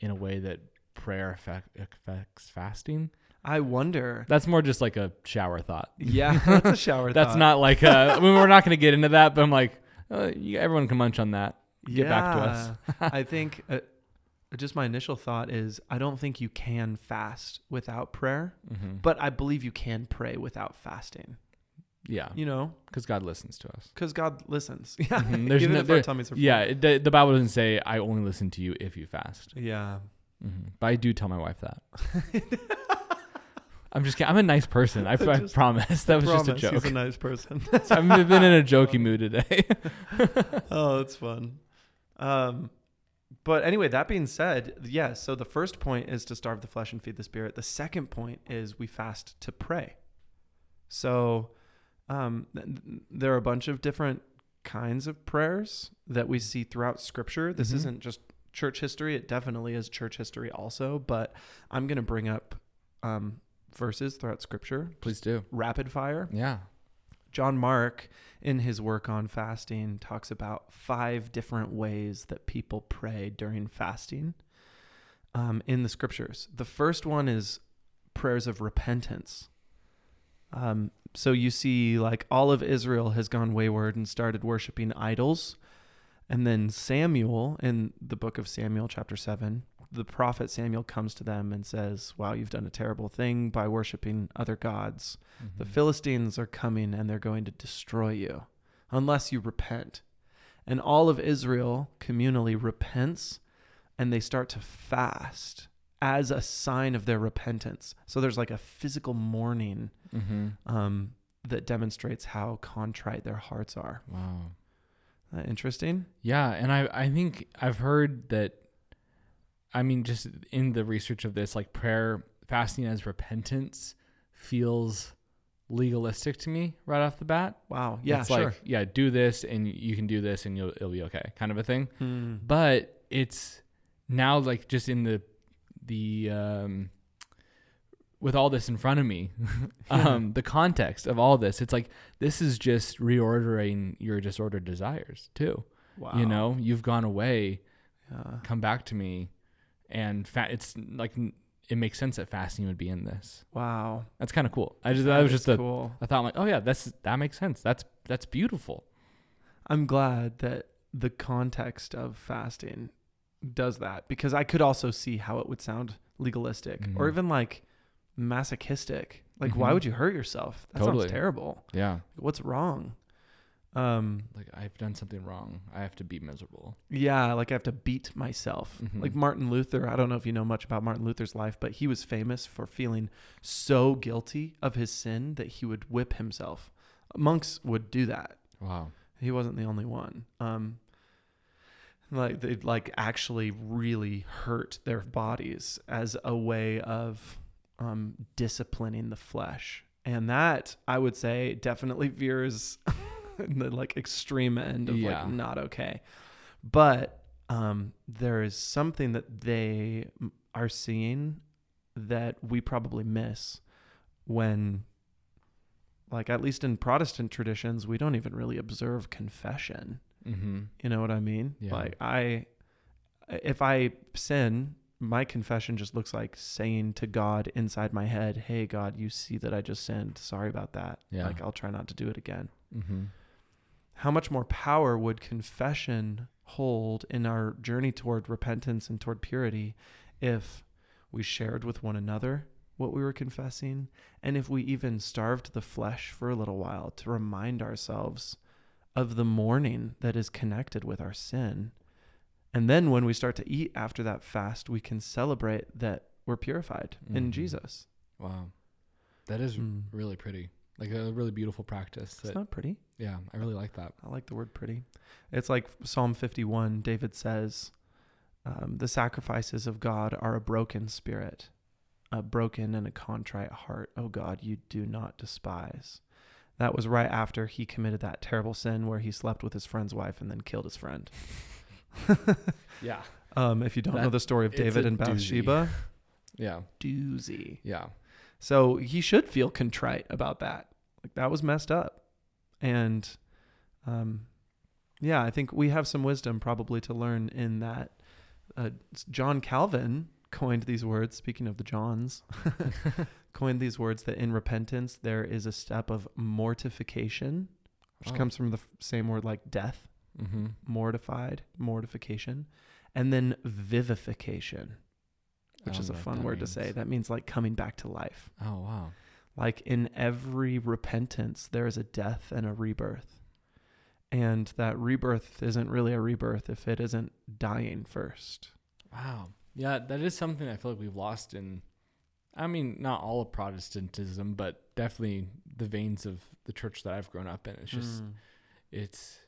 in a way that prayer affect, affects fasting? I wonder. That's more just like a shower thought. Yeah, that's a shower. That's not like a, I mean we're not going to get into that, but I'm like uh, you, everyone can munch on that. Get back to us. Yeah. I think uh, just my initial thought is I don't think you can fast without prayer, Mm-hmm. but I believe you can pray without fasting. Yeah, You know, because God listens to us. because God listens. Yeah, Mhm. There's even no- if our tummies are full. Yeah, the, the Bible doesn't say I only listen to you if you fast. yeah. hmm But I do tell my wife that. I'm just kidding. I'm a nice person. I, I promise. That was just a Promise, joke. He's a nice person. I've been in a jokey mood today. oh, that's fun. Um, but anyway, that being said, yeah. So the first point is to starve the flesh and feed the spirit. The second point is we fast to pray. So, um, th- th- there are a bunch of different kinds of prayers that we see throughout scripture. This Mhm. isn't just church history, it definitely is church history also, but I'm going to bring up um, verses throughout scripture, Please do. rapid fire. Yeah. John Mark, in his work on fasting, talks about five different ways that people pray during fasting um, in the scriptures. The first one is prayers of repentance. Um, so you see, like, all of Israel has gone wayward and started worshiping idols. And then Samuel, in the book of Samuel, chapter 7, the prophet Samuel comes to them and says, Wow, you've done a terrible thing by worshiping other gods. The Mhm. Philistines are coming and they're going to destroy you unless you repent. And all of Israel communally repents and they start to fast as a sign of their repentance. So there's like a physical mourning Mhm. um, that demonstrates how contrite their hearts are. Wow. That interesting? Yeah, and I I think I've heard that I mean just in the research of this like prayer fasting as repentance feels legalistic to me right off the bat. Wow. Yeah, it's sure. like yeah, do this and you can do this and you'll it'll be okay kind of a thing. Hmm. But it's now like just in the the um with all this in front of me, um, the context of all this, it's like this is just reordering your disordered desires too. Wow. You know, you've gone away, Yeah. come back to me, and fa- it's like it makes sense that fasting would be in this. Wow. That's kind of cool. I just that, was just a cool. I thought like, oh yeah, that's that makes sense. That's that's beautiful. I'm glad that the context of fasting does that because I could also see how it would sound legalistic or Mhm. even like masochistic. Like, why Mhm. would you hurt yourself? That Totally. sounds terrible. Yeah, What's wrong? Um, like I've done something wrong. I have to be miserable. yeah, like I have to beat myself. Mhm. Like Martin Luther, I don't know if you know much about Martin Luther's life, but he was famous for feeling so guilty of his sin that he would whip himself. Monks would do that. Wow. He wasn't the only one. Um, like they'd like actually really hurt their bodies as a way of um, disciplining the flesh, and that I would say definitely veers in the like extreme end of Yeah. like not okay. But um, there is something that they are seeing that we probably miss when like at least in Protestant traditions, we don't even really observe confession. Mm-hmm. You know what I mean? Yeah. Like I if I sin, my confession just looks like saying to God inside my head, "Hey God, you see that I just sinned. Sorry about that. Yeah. Like I'll try not to do it again." Mm-hmm. How much more power would confession hold in our journey toward repentance and toward purity if we shared with one another what we were confessing and if we even starved the flesh for a little while to remind ourselves of the mourning that is connected with our sin. And then when we start to eat after that fast, we can celebrate that we're purified in Mhm. Jesus. Wow. That is Mm. really pretty. Like a really beautiful practice. It's That, not pretty. yeah, I really like that. I like the word pretty. It's like Psalm 51, David says, um, The sacrifices of God are a broken spirit, a broken and a contrite heart. Oh God, you do not despise. That was right after he committed that terrible sin where he slept with his friend's wife and then killed his friend. Yeah. Um, if you don't know the story of David and doozy. Bathsheba, Yeah. doozy. Yeah. So he should feel contrite about that. Like that was messed up. And um yeah, I think we have some wisdom probably to learn in that uh, John Calvin coined these words, speaking of the Johns, coined these words that in repentance there is a step of mortification, which Oh. comes from the f- same word like death, Mm-hmm. mortified, mortification, and then vivification, which is a fun word to say. That means like coming back to life. Oh wow. Like in every repentance, there is a death and a rebirth. And that rebirth isn't really a rebirth if it isn't dying first. Wow. Yeah, that is something I feel like we've lost in I mean, not all of Protestantism, but definitely the veins of the church that I've grown up in. It's just Mm. it's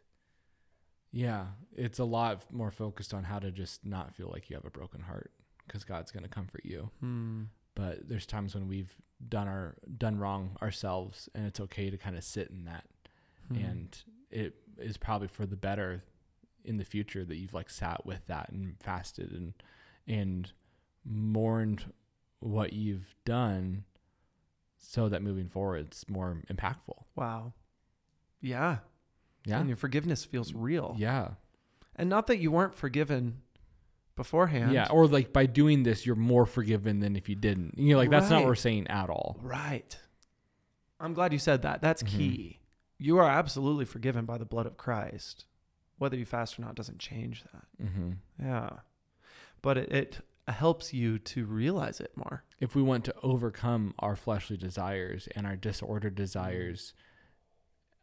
yeah, it's a lot more focused on how to just not feel like you have a broken heart because God's going to comfort you. Hmm. But there's times when we've done our done wrong ourselves and it's okay to kind of sit in that Hmm. and it is probably for the better in the future that you've like sat with that and fasted and and mourned what you've done so that moving forward it's more impactful. Wow. Yeah. Yeah. And your forgiveness feels real. Yeah. And not that you weren't forgiven beforehand. Yeah. Or like by doing this, you're more forgiven than if you didn't. You know, like that's not what we're saying at all. Right. I'm glad you said that. That's Mhm. key. You are absolutely forgiven by the blood of Christ. Whether you fast or not doesn't change that. hmm Yeah. But it, it helps you to realize it more. If we want to overcome our fleshly desires and our disordered desires,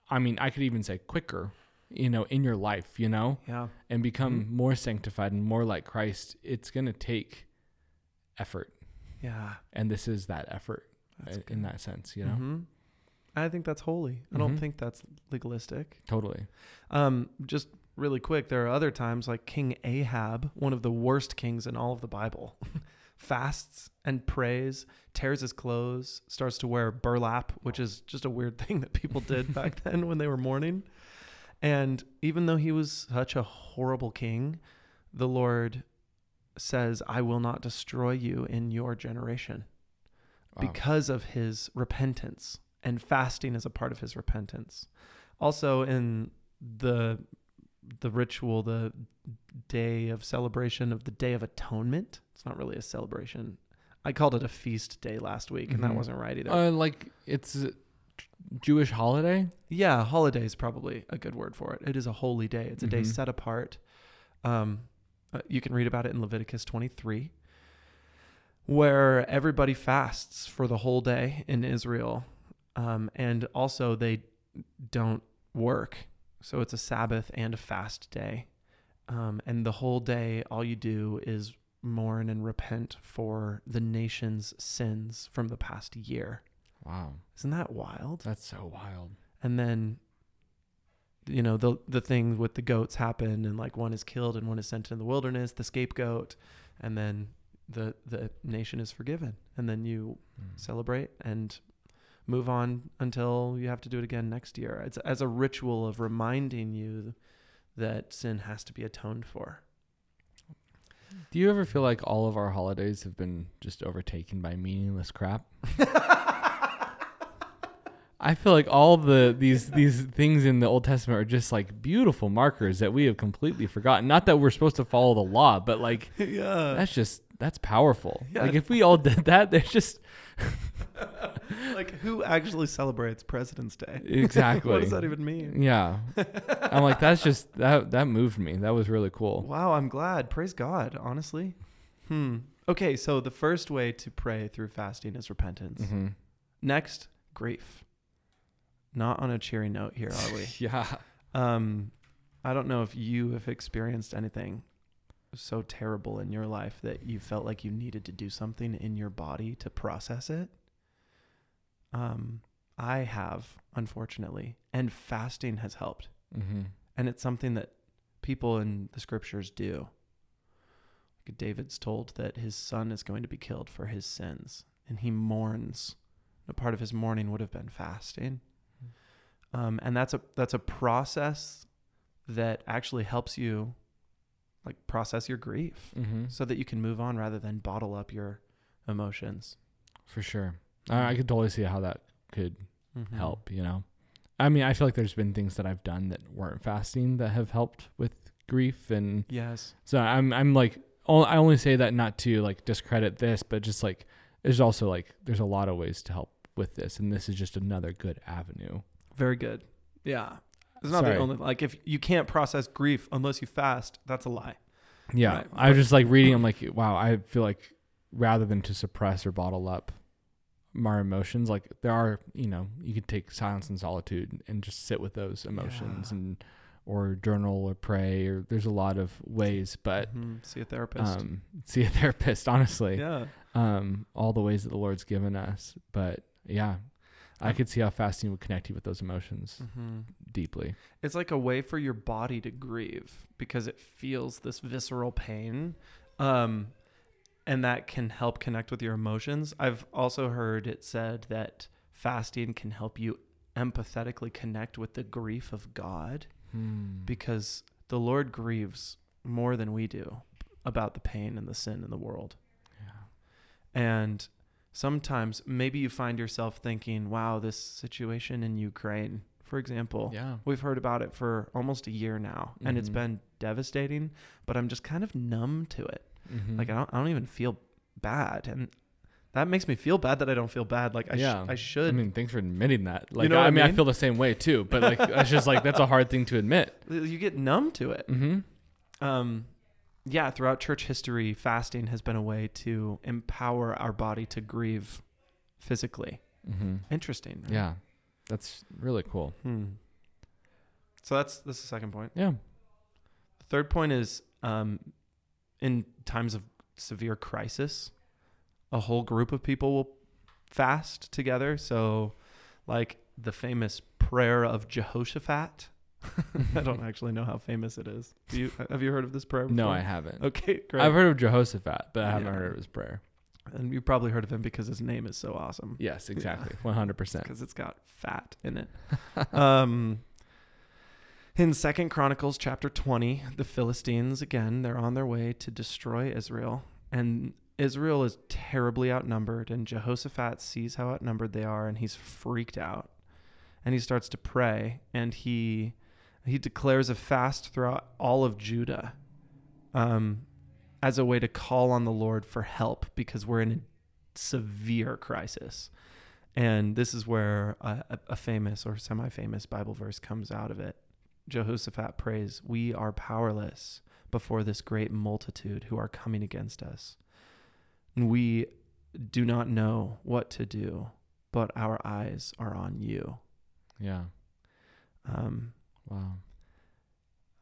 I mean, I could even say quicker, you know, in your life, you know, Yeah. and become Mhm. more sanctified and more like Christ, it's going to take effort. Yeah. And this is that effort uh, in that sense, you know? Mhm. I think that's holy. I don't Mhm. think that's legalistic. Totally. Um, just really quick, there are other times like King Ahab, one of the worst kings in all of the Bible, fasts and prays, tears his clothes, starts to wear burlap, which is just a weird thing that people did back then when they were mourning. And even though he was such a horrible king, the Lord says, I will not destroy you in your generation Wow. because of his repentance and fasting is a part of his repentance also in the the ritual the day of celebration of the day of atonement it's not really a celebration i called it a feast day last week and Mhm. that wasn't right either uh, like it's a Jewish holiday. yeah holiday is probably a good word for it it is a holy day it's a day Mhm. set apart um uh, you can read about it in leviticus 23 where everybody fasts for the whole day in Israel. Um, and also, they don't work. So it's a Sabbath and a fast day. Um, and the whole day, all you do is mourn and repent for the nation's sins from the past year. Wow. Isn't that wild? That's so wild. And then, you know, the the thing with the goats happen, and like one is killed and one is sent in the wilderness, the scapegoat, and then the the nation is forgiven, and then you Mm. celebrate and move on until you have to do it again next year. It's as a ritual of reminding you that sin has to be atoned for. Do you ever feel like all of our holidays have been just overtaken by meaningless crap? I feel like all the these these things in the Old Testament are just like beautiful markers that we have completely forgotten. Not that we're supposed to follow the law, but like yeah. that's just that's powerful. Yeah. Like if we all did that, there's just like who actually celebrates President's Day? exactly. what does that even mean? Yeah. I'm like that's just that that moved me. That was really cool. Wow, I'm glad. Praise God, honestly. Hmm. Okay, so the first way to pray through fasting is repentance. hmm Next, grief. Not on a cheery note here, are we? Yeah. um, I don't know if you have experienced anything so terrible in your life that you felt like you needed to do something in your body to process it. Um, I have, unfortunately, and fasting has helped. hmm and it's something that people in the scriptures do. Like David's told that his son is going to be killed for his sins, and he mourns. A part of his mourning would have been fasting, um, and that's a that's a process that actually helps you, like process your grief, hmm so that you can move on rather than bottle up your emotions. For sure. I, I could totally see how that could Mhm. help, you know. I mean, I feel like there's been things that I've done that weren't fasting that have helped with grief and Yes. so I'm I'm like i only say that not to like discredit this, but just like there's also like there's a lot of ways to help with this and this is just another good avenue. Very good. Yeah. It's not Sorry. the only like if you can't process grief unless you fast, that's a lie. Yeah. Right, I was just like reading I'm like wow, I feel like rather than to suppress or bottle up my emotions, like there are, you know, you could take silence and solitude and just sit with those emotions Yeah. and or journal or pray or there's a lot of ways, but Mhm. see a therapist. um see a therapist honestly. yeah. Um all the ways that the Lord's given us. But yeah, I could see how fasting would connect you with those emotions hmm deeply. It's like a way for your body to grieve because it feels this visceral pain. Um, and that can help connect with your emotions. I've also heard it said that fasting can help you empathetically connect with the grief of God Hmm. because the Lord grieves more than we do about the pain and the sin in the world. yeah. And sometimes maybe you find yourself thinking, wow, this situation in Ukraine, for example, Yeah. we've heard about it for almost a year now and it's been devastating, but I'm just kind of numb to it. Mhm. Like I don't, I don't even feel bad. And that makes me feel bad that I don't feel bad. Like I, sh- I should. I mean, thanks for admitting that. Like, know I, I mean, I feel the same way too. But like, it's just like that's a hard thing to admit. you get numb to it. Mm-hmm. Um, yeah, throughout church history, fasting has been a way to empower our body to grieve physically. Mm-hmm. Interesting. right? Yeah, that's really cool. Hmm. So that's that's the second point. Yeah. The third point is um, in times of severe crisis, a whole group of people will fast together. So, like the famous prayer of Jehoshaphat. I don't actually know how famous it is. Do you have you heard of this prayer? Before? No, I haven't. Okay, great. I've heard of Jehoshaphat, but I haven't Yeah. heard of his prayer. and you probably heard of him because his name is so awesome. Yes, exactly, one hundred percent. because it's got fat in it. um, in Second Chronicles chapter twenty, the Philistines again they're on their way to destroy Israel, and Israel is terribly outnumbered. And Jehoshaphat sees how outnumbered they are, and he's freaked out, and he starts to pray, and he he declares a fast throughout all of Judah, um, as a way to call on the Lord for help because we're in a severe crisis. And this is where a, a- famous or semi famous Bible verse comes out of it. Jehoshaphat prays, We are powerless before this great multitude who are coming against us. We do not know what to do, but our eyes are on you. Yeah. Um, Wow.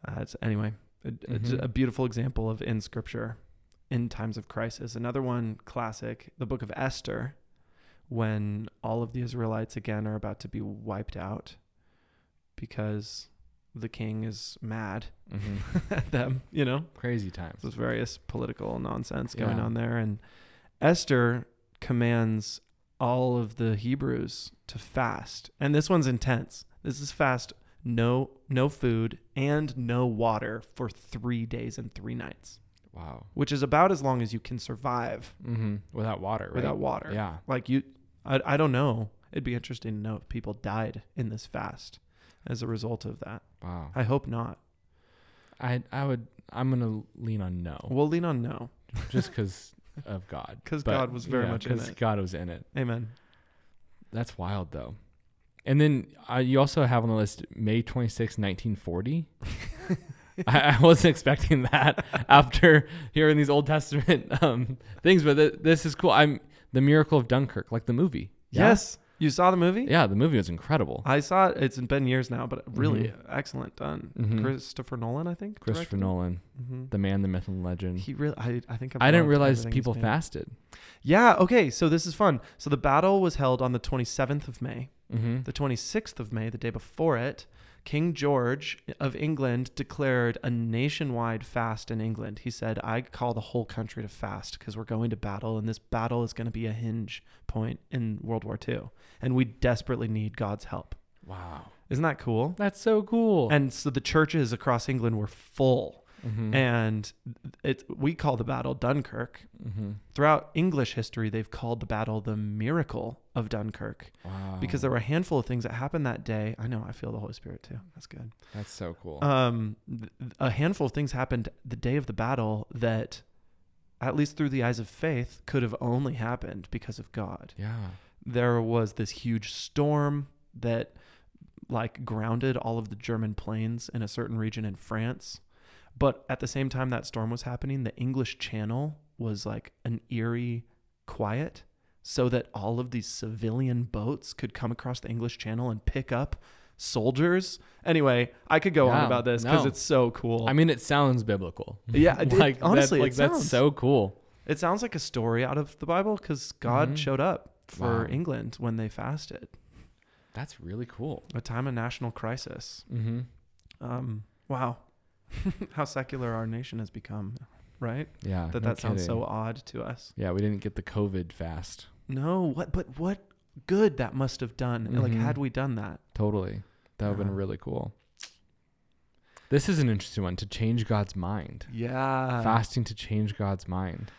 uh, it's, anyway, a, a- Mhm. a beautiful example of in scripture in times of crisis. Another one, classic, the book of Esther, when all of the Israelites again are about to be wiped out because the king is mad Mm-hmm. at them, you know? Crazy times. There's various political nonsense going Yeah. on there. And Esther commands all of the Hebrews to fast. And this one's intense. This is fast no no food and no water for 3 days and 3 nights, Wow. which is about as long as you can survive Mm-hmm. Without water. Right? without water. Yeah. Like you I I don't know. It'd be interesting to know if people died in this fast as a result of that. Wow. I hope not. I I would. I'm gonna lean on no, We'll lean on no. just because of God. Because God was very yeah, much in it. God was in it. Amen. That's wild though. And then uh, you also have on the list May 26, 1940. I, I wasn't expecting that after hearing these Old Testament um, things, but th- this is cool. I'm the miracle of Dunkirk, like the movie. Yeah? Yes. You saw the movie? Yeah, the movie was incredible. I saw it. It's been years now, but really Mhm. excellent done. Mhm. Christopher Nolan, I think. Christopher. Nolan, Mhm. the man, the myth, and legend. He really. I, I think. I've I didn't realize people fasted. Yeah. Okay. So this is fun. So the battle was held on the 27th of May. Mm-hmm. The 26th of May, the day before it, King George of England declared a nationwide fast in England. He said, I call the whole country to fast because we're going to battle, and this battle is going to be a hinge point in World War II. And we desperately need God's help. Wow, Isn't that cool? that's so cool. And so the churches across England were full. Mhm. And it, we call the battle Dunkirk. Mhm. Throughout English history, they've called the battle the miracle of Dunkirk wow, because there were a handful of things that happened that day. I know I feel the Holy Spirit too. That's good. that's so cool. Um, th- a handful of things happened the day of the battle that, at least through the eyes of faith, could have only happened because of God. yeah, There was this huge storm that, like, grounded all of the German planes in a certain region in France. But at the same time that storm was happening, the English Channel was like an eerie quiet so that all of these civilian boats could come across the English Channel and pick up soldiers. Anyway, I could go on about this because no. it's so cool. I mean, it sounds biblical. Yeah, it- like honestly, that, like that's so cool. it sounds like a story out of the Bible because God Mhm. showed up for Wow. England when they fasted, That's really cool. a time of national crisis. Mm-hmm. Um, wow, how secular our nation has become, right? Yeah, That no that sounds so odd to us. Yeah, we didn't get the COVID fast. No, what? But what good that must have done. Like, Mhm. had we done that? Totally. That would have been really cool. This is an interesting one to change God's mind. Yeah. Fasting to change God's mind.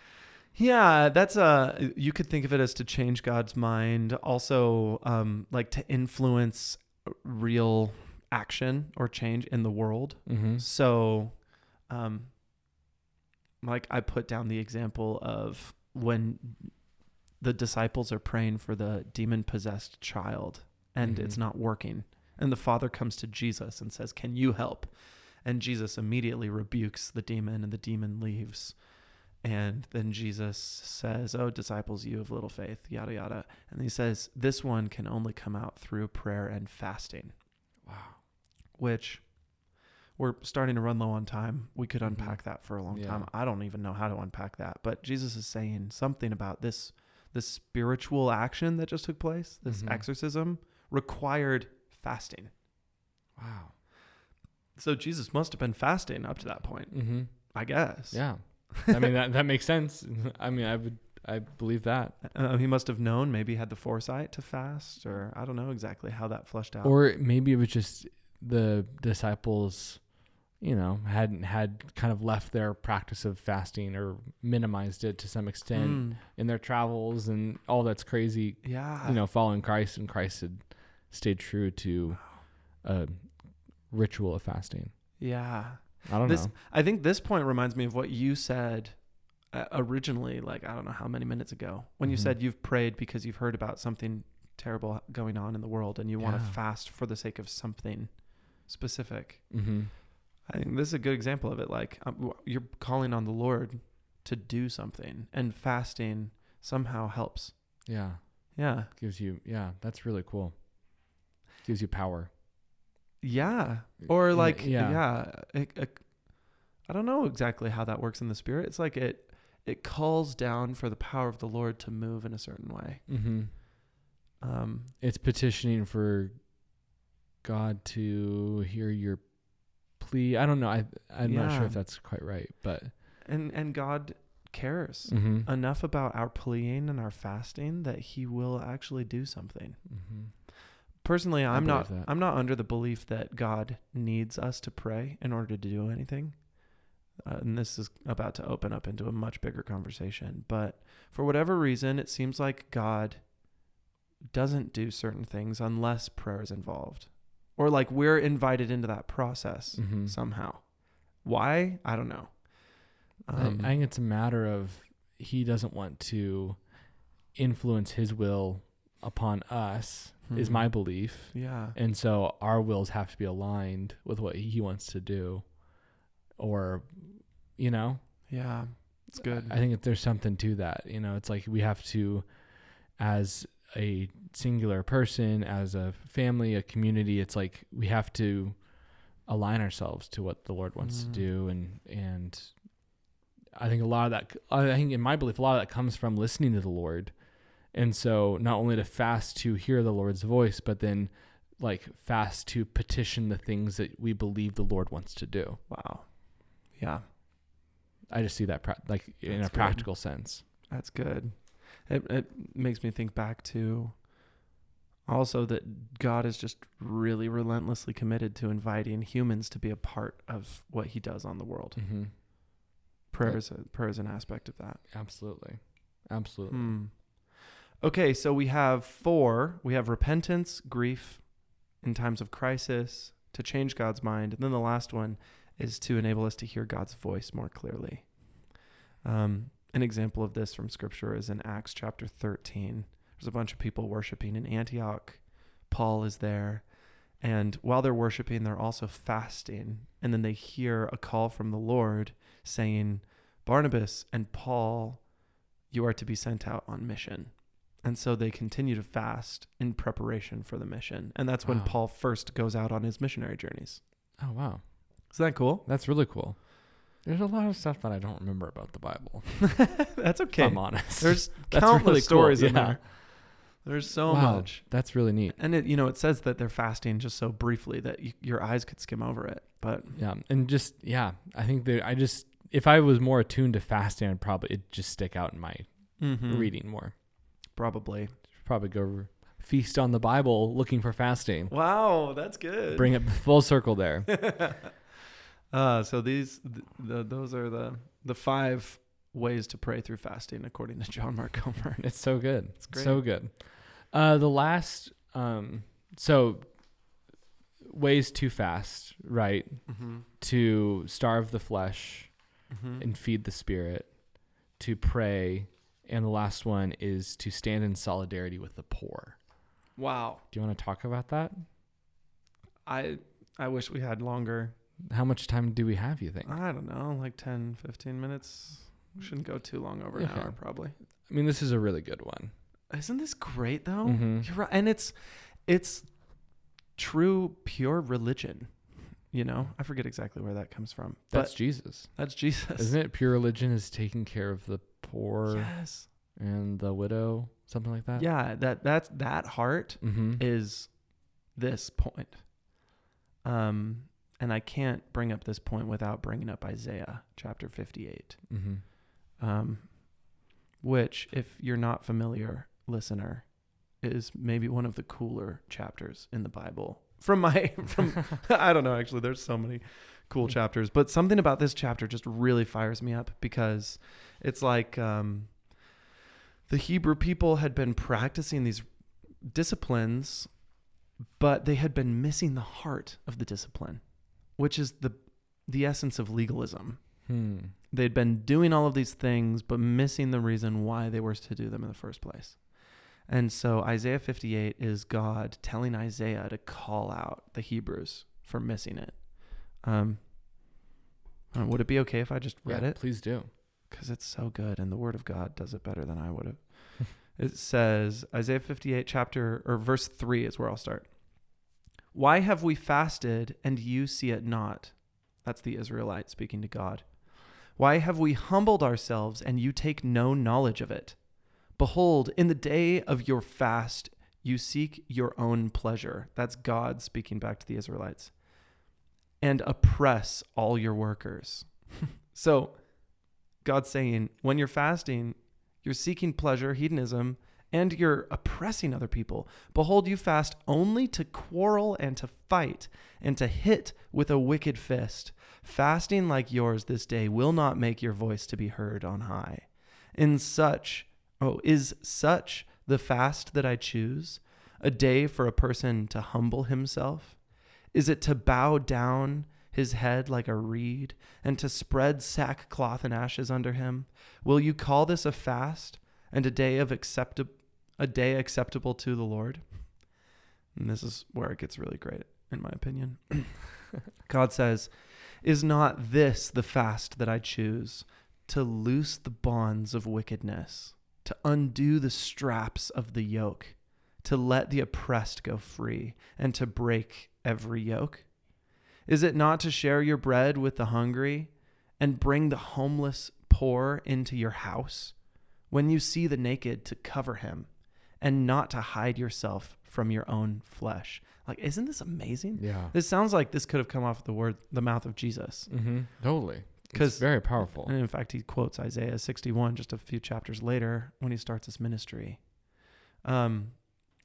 Yeah, that's a you could think of it as to change God's mind, also um like to influence real action or change in the world. Mm-hmm. So um like I put down the example of when the disciples are praying for the demon possessed child and Mhm. it's not working. And the father comes to Jesus and says, "Can you help?" And Jesus immediately rebukes the demon and the demon leaves. And then Jesus says, Oh, disciples, you of little faith, yada, yada. And he says, This one can only come out through prayer and fasting, Wow. Which we're starting to run low on time. We could Mhm. unpack that for a long Yeah. time. I don't even know how to unpack that. But Jesus is saying something about this this spiritual action that just took place, this Mhm. exorcism, required fasting. Wow. So Jesus must have been fasting up to that point, Mm-hmm. I guess. Yeah. I mean that that makes sense. I mean I would I believe that. Uh, he must have known, maybe had the foresight to fast, or I don't know exactly how that flushed out. Or maybe it was just the disciples, you know, hadn't had kind of left their practice of fasting or minimized it to some extent Mm, in their travels and all that's crazy, yeah, you know, following Christ and Christ had stayed true to a ritual of fasting. yeah. I don't This- know. I think this point reminds me of what you said uh, originally, like I don't know how many minutes ago, when you Mhm. said you've prayed because you've heard about something terrible going on in the world and you want to fast for the sake of something specific. Mm-hmm. I think this is a good example of it. Like um, you're calling on the Lord to do something, and fasting somehow helps. Yeah. Yeah. Gives you yeah, that's really cool. Gives you power. Yeah. Or like yeah. yeah, it, it- I don't know exactly how that works in the spirit. It's like it it calls down for the power of the Lord to move in a certain way. Mm-hmm. Um It's petitioning for God to hear your plea. I don't know. I I'm not sure if that's quite right, but and and God cares mm-hmm. enough about our pleading and our fasting that he will actually do something. Mm-hmm. Personally, I'm not that. I'm not under the belief that God needs us to pray in order to do anything. Uh, and this is about to open up into a much bigger conversation, but for whatever reason, it seems like God doesn't do certain things unless prayer is involved. Or like we're invited into that process Mm-hmm. somehow. Why? I don't know. Um, I, I think it's a matter of he doesn't want to influence his will upon us. Is hmm. my belief. Yeah. And so our wills have to be aligned with what he wants to do. Or, you know, Yeah. It's good. I think that there's something to that. You know, it's like we have to, as a singular person, as a family, a community, it's like we have to align ourselves to what the Lord wants Mm. to do. And, and I think a lot of that, I think in my belief, a lot of that comes from listening to the Lord. And so not only to fast to hear the Lord's voice, but then like fast to petition the things that we believe the Lord wants to do. wow. Yeah. I just see that pra- like in a good. practical sense. That's good. It it makes me think back to also that God is just really relentlessly committed to inviting humans to be a part of what He does on the world. Mm-hmm. Prayer is a, prayer is an aspect of that. Absolutely. Absolutely. Hmm. Okay, so we have four. We have repentance, grief, in times of crisis, to change God's mind, and then the last one is to enable us to hear God's voice more clearly. Um, an example of this from Scripture is in Acts chapter thirteen. There's a bunch of people worshiping in Antioch. Paul is there, and while they're worshiping, they're also fasting, and then they hear a call from the Lord saying, "Barnabas and Paul." you are to be sent out on mission. And so they continue to fast in preparation for the mission. And that's when Wow. Paul first goes out on his missionary journeys. Oh wow, Isn't that cool? that's really cool. There's a lot of stuff that I don't remember about the Bible. that's If okay. I'm honest. There's countless really cool, stories in yeah. there. There's so Wow, much. That's really neat. And it, you know, it says that they're fasting just so briefly that your eyes could skim over it. But Yeah, and just yeah, I think that I just if I was more attuned to fasting, I'd probably it'd just stick out in my Mhm. reading more. probably. Probably go feast on the Bible looking for fasting. Wow, that's good. Bring it full circle there. uh, so these, th- the, those are the the five ways to pray through fasting, according to John Mark Comer. It's so good. It's great. So good. Uh, the last, um, so ways to fast, right? Mm-hmm. To starve the flesh Mm-hmm. and feed the spirit, to pray, and the last one is to stand in solidarity with the poor. Wow, Do you want to talk about that? I I wish we had longer. How much time do we have, you think? I don't know, like 10, 15 minutes. Shouldn't go too long over an Okay. hour, probably. I mean, this is a really good one. Isn't this great though? Mhm. You're right, and it's it's true, pure religion. You know, I forget exactly where that comes from, That's but Jesus. that's Jesus. Isn't it pure religion is taking care of the poor Yes. and the widow, something like that? Yeah, that that's that heart Mm-hmm. is this point. Um, and I can't bring up this point without bringing up Isaiah chapter 58, mm-hmm. Um, which, if you're not familiar, listener, is maybe one of the cooler chapters in the Bible. From my, from I don't know, actually, there's so many cool chapters, but something about this chapter just really fires me up because it's like um, the Hebrew people had been practicing these disciplines, but they had been missing the heart of the discipline, which is the the essence of legalism. Hmm. They'd been doing all of these things, but missing the reason why they were to do them in the first place. And so Isaiah 58 is God telling Isaiah to call out the Hebrews for missing it. Um, uh, would it be okay if I just read yeah, it? Please do. because it's so good and the word of god does it better than i would have it says isaiah 58 chapter or verse 3 is where i'll start why have we fasted and you see it not that's the israelite speaking to god why have we humbled ourselves and you take no knowledge of it behold in the day of your fast you seek your own pleasure that's god speaking back to the israelites and oppress all your workers so God's saying, when you're fasting, you're seeking pleasure, hedonism, and you're oppressing other people. Behold, you fast only to quarrel and to fight and to hit with a wicked fist. Fasting like yours this day will not make your voice to be heard on high. In such, oh, is such the fast that I choose? A day for a person to humble himself? Is it to bow down his head like a reed, and to spread sackcloth and ashes under him? Will you call this a fast and a day of accepta- a day acceptable to the Lord? And this is where it gets really great, in my opinion. God says, Is not this the fast that I choose? To loose the bonds of wickedness, to undo the straps of the yoke, to let the oppressed go free, and to break every yoke? Is it not to share your bread with the hungry and bring the homeless poor into your house? When you see the naked, to cover him and not to hide yourself from your own flesh. Like, isn't this amazing? Yeah. This sounds like this could have come off the word, the mouth of Jesus. Mm-hmm. Totally. 'Cause- It's very powerful. And in fact, he quotes Isaiah 61 just a few chapters later when he starts his ministry. Um,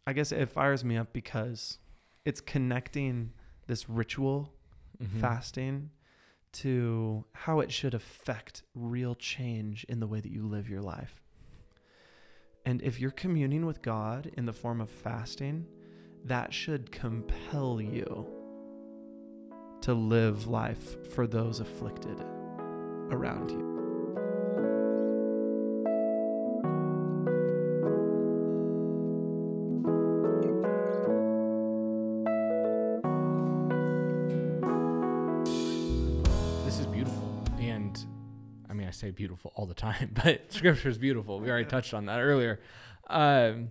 I guess it fires me up because it's connecting this ritual Mhm. fasting to how it should affect real change in the way that you live your life. And if you're communing with God in the form of fasting, that should compel you to live life for those afflicted around you. This is beautiful. And I mean, I say beautiful all the time, but scripture is beautiful. We already touched on that earlier. Um,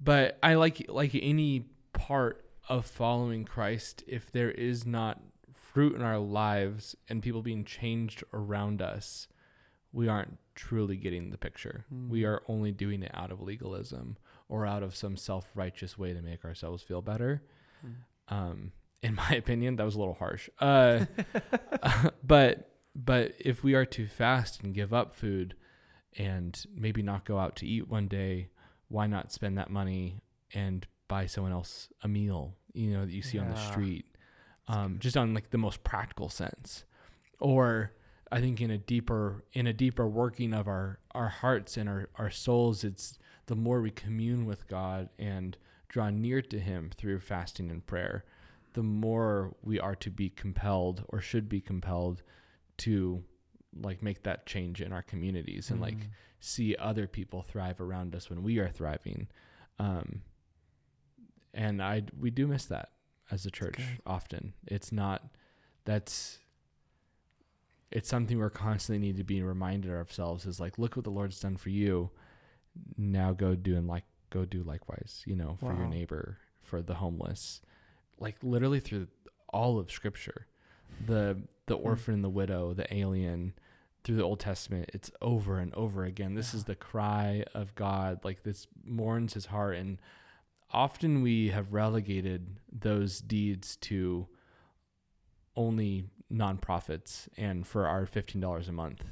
but I like like any part of following Christ, if there is not fruit in our lives and people being changed around us, we aren't truly getting the picture. We are only doing it out of legalism or out of some self righteous way to make ourselves feel better. Um, in my opinion, that was a little harsh. Uh, but but if we are to fast and give up food and maybe not go out to eat one day, why not spend that money and buy someone else a meal, you know, that you see on the street. Um, just on like the most practical sense. Or I think in a deeper in a deeper working of our our hearts and our, our souls, it's the more we commune with God and draw near to him through fasting and prayer, the more we are to be compelled or should be compelled to like make that change in our communities and like Mm. See other people thrive around us when we are thriving. Um, and I we do miss that as a church good. often. It's not that's it's something we're constantly need to be reminded ourselves is like look what the Lord's done for you. Now go do and like go do likewise, you know, for your neighbor, for the homeless. Like literally through all of scripture. The the Hmm. orphan and the widow, the alien, through the Old Testament, it's over and over again. This is the cry of God. Like this mourns his heart. And often we have relegated those deeds to only nonprofits and for our $15 a month.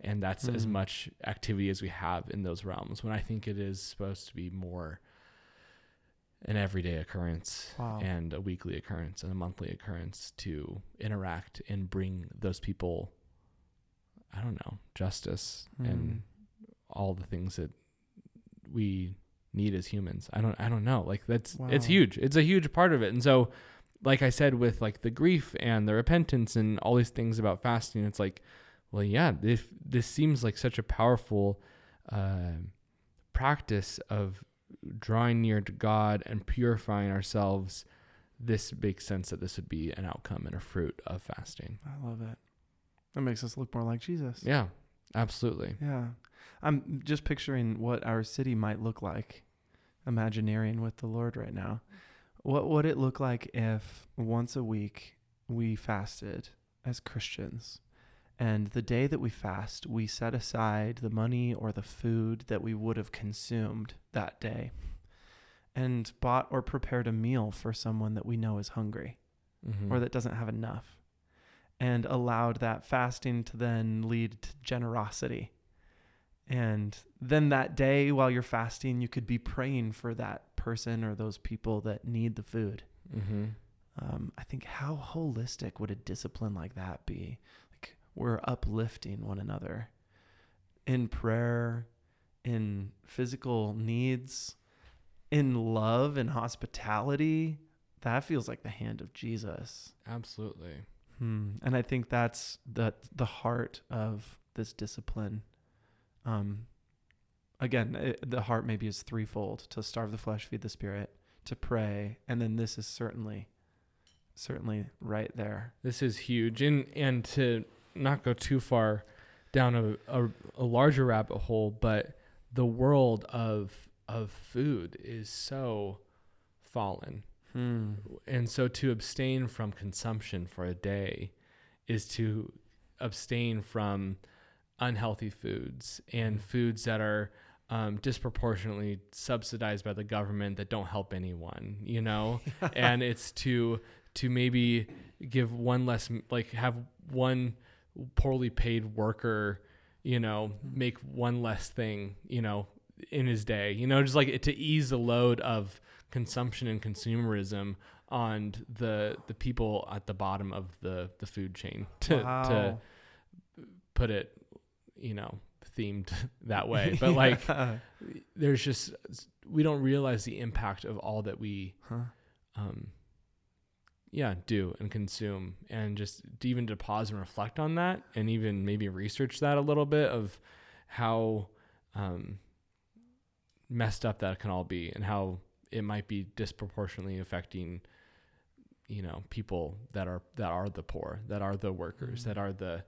And that's as Mm. much activity as we have in those realms when I think it is supposed to be more an everyday occurrence Wow. and a weekly occurrence and a monthly occurrence to interact and bring those people I don't know, justice and all the things that we need as humans. I don't I don't know. Like that's it's huge. It's a huge part of it. And so like I said with like the grief and the repentance and all these things about fasting, it's like well yeah, this this seems like such a powerful uh, practice of drawing near to God and purifying ourselves. This makes sense that this would be an outcome and a fruit of fasting. I love it. That makes us look more like Jesus. Yeah, absolutely. Yeah. I'm just picturing what our city might look like, Imagineering with the Lord right now. What would it look like if once a week we fasted as Christians? And the day that we fast, we set aside the money or the food that we would have consumed that day and bought or prepared a meal for someone that we know is hungry Mhm. or that doesn't have enough and allowed that fasting to then lead to generosity. And then that day while you're fasting you could be praying for that person or those people that need the food. Mhm. um, i think how holistic would a discipline like that be? Like we're uplifting one another in prayer in physical needs in love and hospitality. That feels like the hand of jesus. Absolutely. Hmm. And I think that's the the heart of this discipline. Um, again, it, the heart maybe is threefold: to starve the flesh, feed the spirit, to pray, and then this is certainly, certainly right there. This is huge, and and to not go too far down a, a, a larger rabbit hole, but the world of of food is so fallen, Hmm. and so to abstain from consumption for a day is to abstain from unhealthy foods and foods that are um, disproportionately subsidized by the government that don't help anyone, you know, and it's to to maybe give one less like have one poorly paid worker, you know, make one less thing, you know, in his day, you know, just like to ease the load of consumption and consumerism on the the people at the bottom of the the food chain to to put it, you know, themed that way. But like Yeah. there's just we don't realize the impact of all that we Huh. um yeah do and consume and just even to pause and reflect on that and even maybe research that a little bit of how um messed up that can all be and how it might be disproportionately affecting you know people that are that are the poor that are the workers Mhm. that are the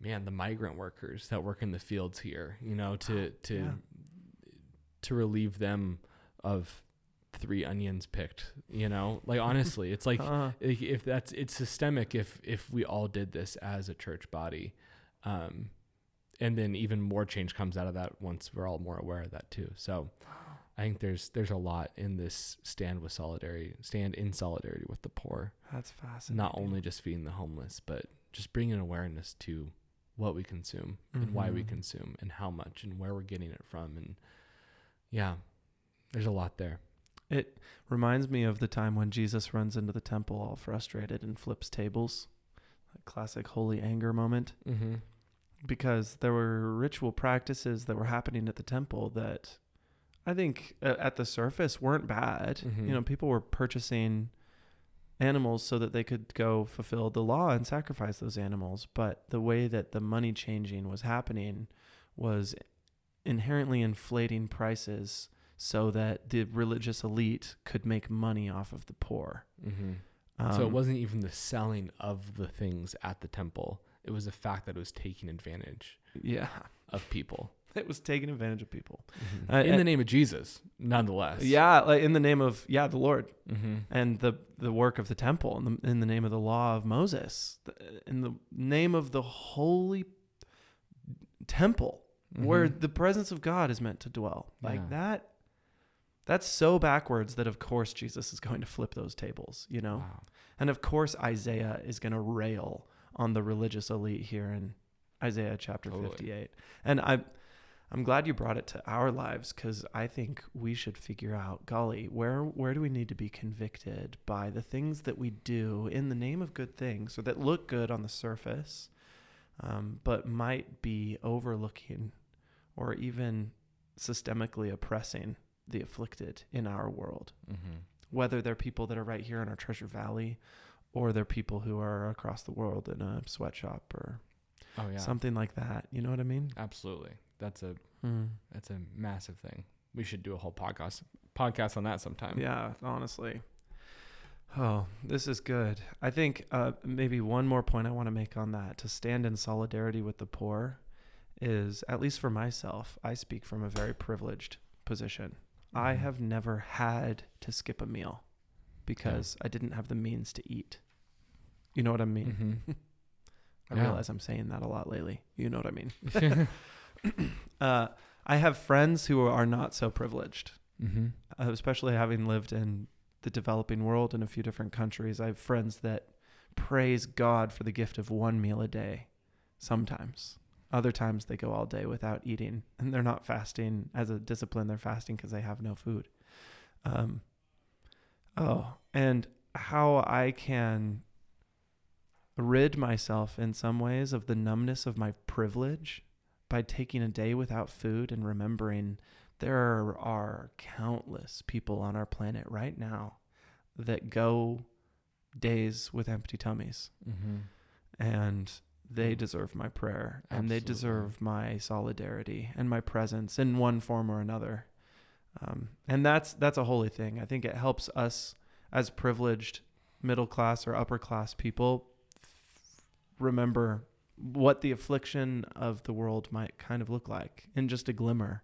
man the migrant workers that work in the fields here you know to to Yeah. to relieve them of three onions picked you know like honestly it's like Huh. if if that's it's systemic if if we all did this as a church body um and then even more change comes out of that once we're all more aware of that too so i think there's there's a lot in this stand with solidarity stand in solidarity with the poor That's fascinating. not only just feeding the homeless but just bringing awareness to what we consume and why we Mhm. consume and how much and where we're getting it from and yeah there's a lot there It reminds me of the time when Jesus runs into the temple all frustrated and flips tables. Classic holy anger moment. Mm-hmm. Because there were ritual practices that were happening at the temple that I think uh, at the surface weren't bad. Mhm. You know, people were purchasing animals so that they could go fulfill the law and sacrifice those animals. But the way that the money changing was happening was inherently inflating prices so that the religious elite could make money off of the poor. Mm-hmm. Um, so it wasn't even the selling of the things at the temple. It was the fact that it was taking advantage Yeah, of people it was taking advantage of people. Mhm. Uh, in the name of Jesus, nonetheless. Yeah, like in the name of yeah the Lord Mm-hmm. and the the work of the temple, in the in the name of the law of Moses, in the name of the holy temple where Mhm. the presence of God is meant to dwell. Like Yeah. that. That's so backwards that of course Jesus is going to flip those tables, you know. Wow. And of course Isaiah is going to rail on the religious elite here in Isaiah chapter Totally. 58. And I I'm glad you brought it to our lives cuz I think we should figure out golly, where where do we need to be convicted by the things that we do in the name of good things or that look good on the surface um, but might be overlooking or even systemically oppressing the afflicted in our world Mm-hmm. whether they're people that are right here in our Treasure Valley or they're people who are across the world in a sweatshop or Oh yeah. something like that. You know what I mean? Absolutely. That's a Mm. that's a massive thing. We should do a whole podcast podcast on that sometime. Yeah, honestly. Oh, this is good. I think uh, maybe one more point I want to make on that to stand in solidarity with the poor is, at least for myself, I speak from a very privileged position. I Mhm. have never had to skip a meal because I didn't have the means to eat. You know what I mean? Mm-hmm. I Yeah. realize I'm saying that a lot lately. You know what I mean? uh, I have friends who are not so privileged, mm-hmm. uh, especially having lived in the developing world in a few different countries. I have friends that praise God for the gift of one meal a day sometimes. Other times they go all day without eating, and they're not fasting as a discipline. They're fasting because they have no food. Um, oh, and how I can rid myself in some ways of the numbness of my privilege by taking a day without food and remembering there are countless people on our planet right now that go days with empty tummies. Mm-hmm. and they deserve my prayer and they deserve my solidarity and my presence in one form or another. Um, and that's that's a holy thing. I think it helps us as privileged middle class or upper class people f- remember what the affliction of the world might kind of look like in just a glimmer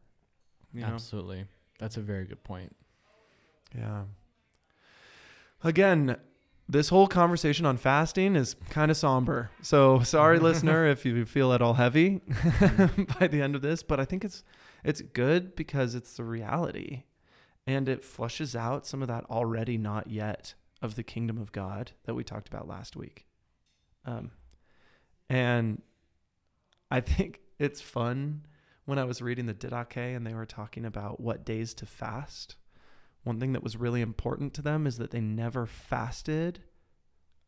you know Absolutely. That's a very good point. yeah again this whole conversation on fasting is kind of somber. So sorry, listener, if you feel at all heavy by the end of this, but I think it's it's good because it's the reality, and it flushes out some of that already not yet of the kingdom of God that we talked about last week. Um, and I think it's fun when I was reading the Didache and they were talking about what days to fast one thing that was really important to them is that they never fasted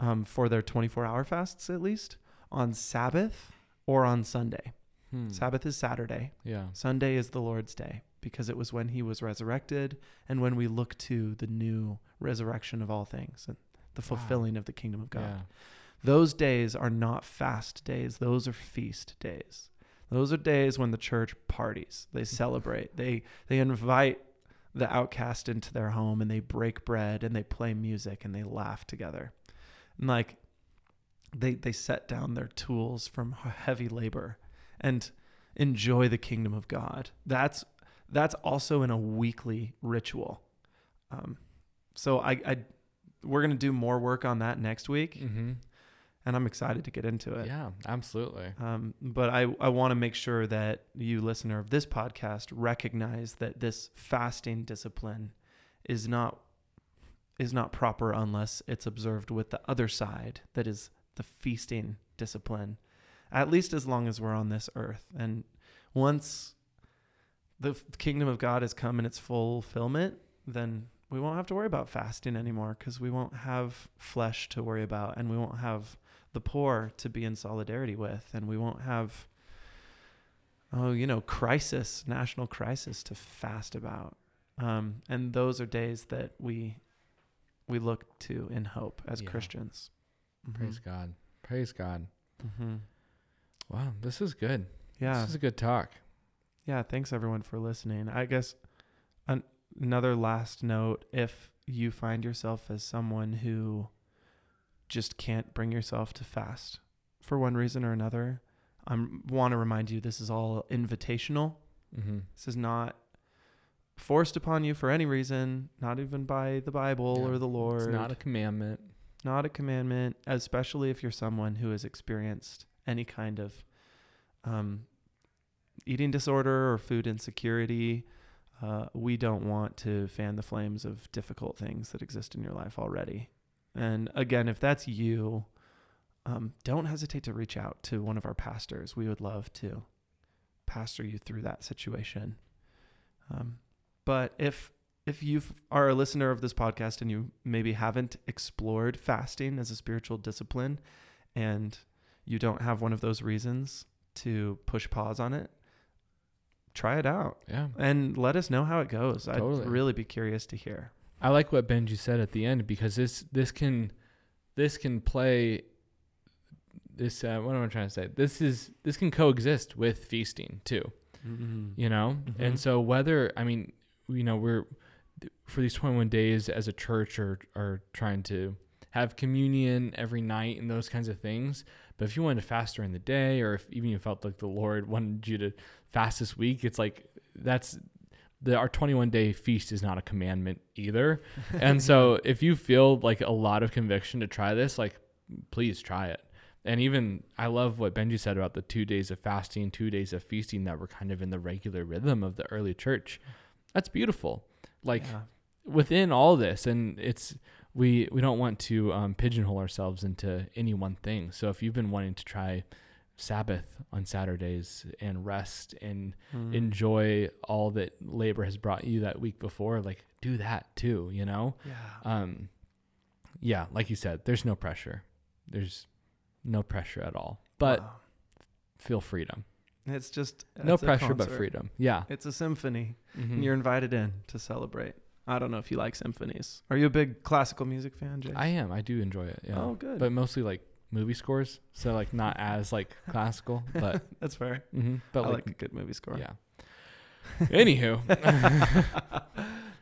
um, for their 24 hour fasts, at least on Sabbath or on Sunday. Hmm. Sabbath is Saturday, Yeah. Sunday is the Lord's day because it was when he was resurrected and when we look to the new resurrection of all things and the Wow. fulfilling of the kingdom of God. Yeah. Those days are not fast days, those are feast days. Those are days when the church parties. They celebrate. They they invite the outcast into their home and they break bread and they play music and they laugh together. And like they they set down their tools from heavy labor and enjoy the kingdom of God. That's that's also in a weekly ritual. Um, so I, I we're gonna do more work on that next week, Mm-hmm. And I'm excited to get into it. Yeah. Absolutely. Um, but I, I want to make sure that you, listener of this podcast, recognize that this fasting discipline is not is not proper unless it's observed with the other side, that is the feasting discipline, at least as long as we're on this earth. And once the kingdom of God has come in its fulfillment, then we won't have to worry about fasting anymore because we won't have flesh to worry about and we won't have the poor to be in solidarity with and we won't have oh you know crisis national crisis to fast about um, and those are days that we we look to in hope as Yeah. christians Praise God. Praise God. Mm-hmm. Wow, this is good. yeah This is a good talk. Yeah, thanks everyone for listening. I guess an- another last note if you find yourself as someone who just can't bring yourself to fast for one reason or another, I want to remind you this is all invitational. Mm-hmm. This is not forced upon you for any reason, not even by the Bible Yeah. or the Lord. It's not a commandment. not a commandment, especially if you're someone who has experienced any kind of um, eating disorder or food insecurity. Uh, we don't want to fan the flames of difficult things that exist in your life already. And again, if that's you, um, don't hesitate to reach out to one of our pastors. We would love to pastor you through that situation. Um, but if if you are a listener of this podcast and you maybe haven't explored fasting as a spiritual discipline and you don't have one of those reasons to push pause on it, try it out Yeah. and let us know how it goes. Totally. I'd really be curious to hear. I like what Benji said at the end because this this can this can play this uh, what am I trying to say? This is this can coexist with feasting too. you know Mhm. and so whether i mean you know we're for these 21 days as a church are are trying to have communion every night and those kinds of things but if you wanted to fast during the day or if even you felt like the lord wanted you to fast this week it's like that's the our 21 day feast is not a commandment either and so if you feel like a lot of conviction to try this like please try it and even I love what Benji said about the two days of fasting, two days of feasting that were kind of in the regular rhythm of the early church. That's beautiful. Like Yeah. within all this, and it's we we don't want to um, pigeonhole ourselves into any one thing. So if you've been wanting to try Sabbath on Saturdays and rest and Mm. enjoy all that labor has brought you that week before, like do that too. You know yeah. um yeah like you said there's no pressure there's no pressure at all but Wow. feel freedom it's just no it's a pressure but freedom yeah It's a symphony. Mhm. and you're invited in to celebrate. I don't know if you like symphonies. Are you a big classical music fan, Jay? i am i do enjoy it yeah Oh, good. but mostly like movie scores so like not as like classical but That's fair. mhm, but I like, like a good movie score. yeah anywho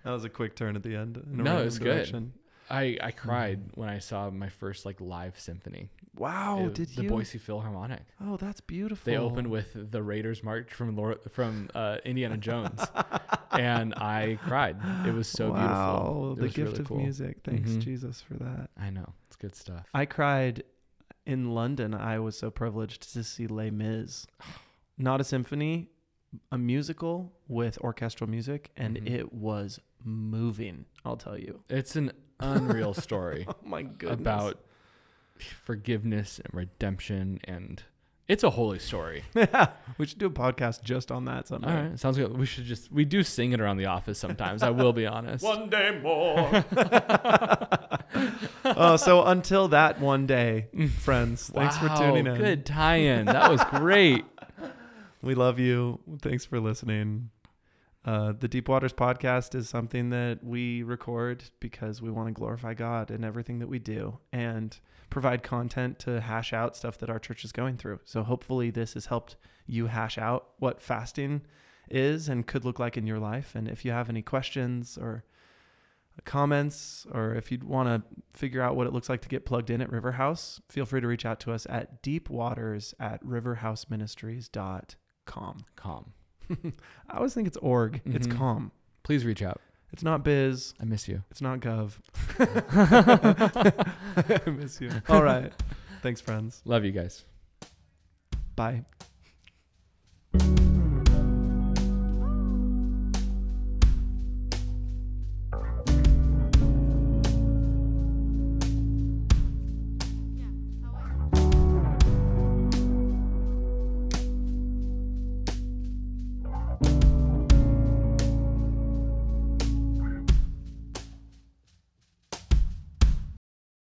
that was a quick turn at the end. No, it was good. i i cried when i saw my first like live symphony Wow, It- did the you? boise philharmonic oh, that's beautiful. they opened with the raiders march from from uh, indiana jones and i cried it was so wow, beautiful It the gift really of cool. music. Thanks, Mhm. Jesus, for that. I know it's good stuff. I cried in London. I was so privileged to see Les Mis, not a symphony, a musical with orchestral music, and Mhm. it was moving. I'll tell you. It's an unreal story Oh my goodness. about forgiveness and redemption, and it's a holy story. yeah, we should do a podcast just on that All someday. right, sounds good. We should just we do sing it around the office sometimes. I will be honest. One day more. oh, so until that one day, friends. Thanks for Wow, tuning in. Good tie-in. That was great. We love you. Thanks for listening. Uh, the Deep Waters podcast is something that we record because we want to glorify God in everything that we do and provide content to hash out stuff that our church is going through. So hopefully this has helped you hash out what fasting is and could look like in your life. And if you have any questions or comments, or if you'd want to figure out what it looks like to get plugged in at River House, feel free to reach out to us at deepwaters at riverhouseministries.com. Calm. I always think it's org. It's Mhm. com. Please reach out. It's not biz. I miss you. It's not gov. I miss you. All right. Thanks, friends. Love you guys. Bye.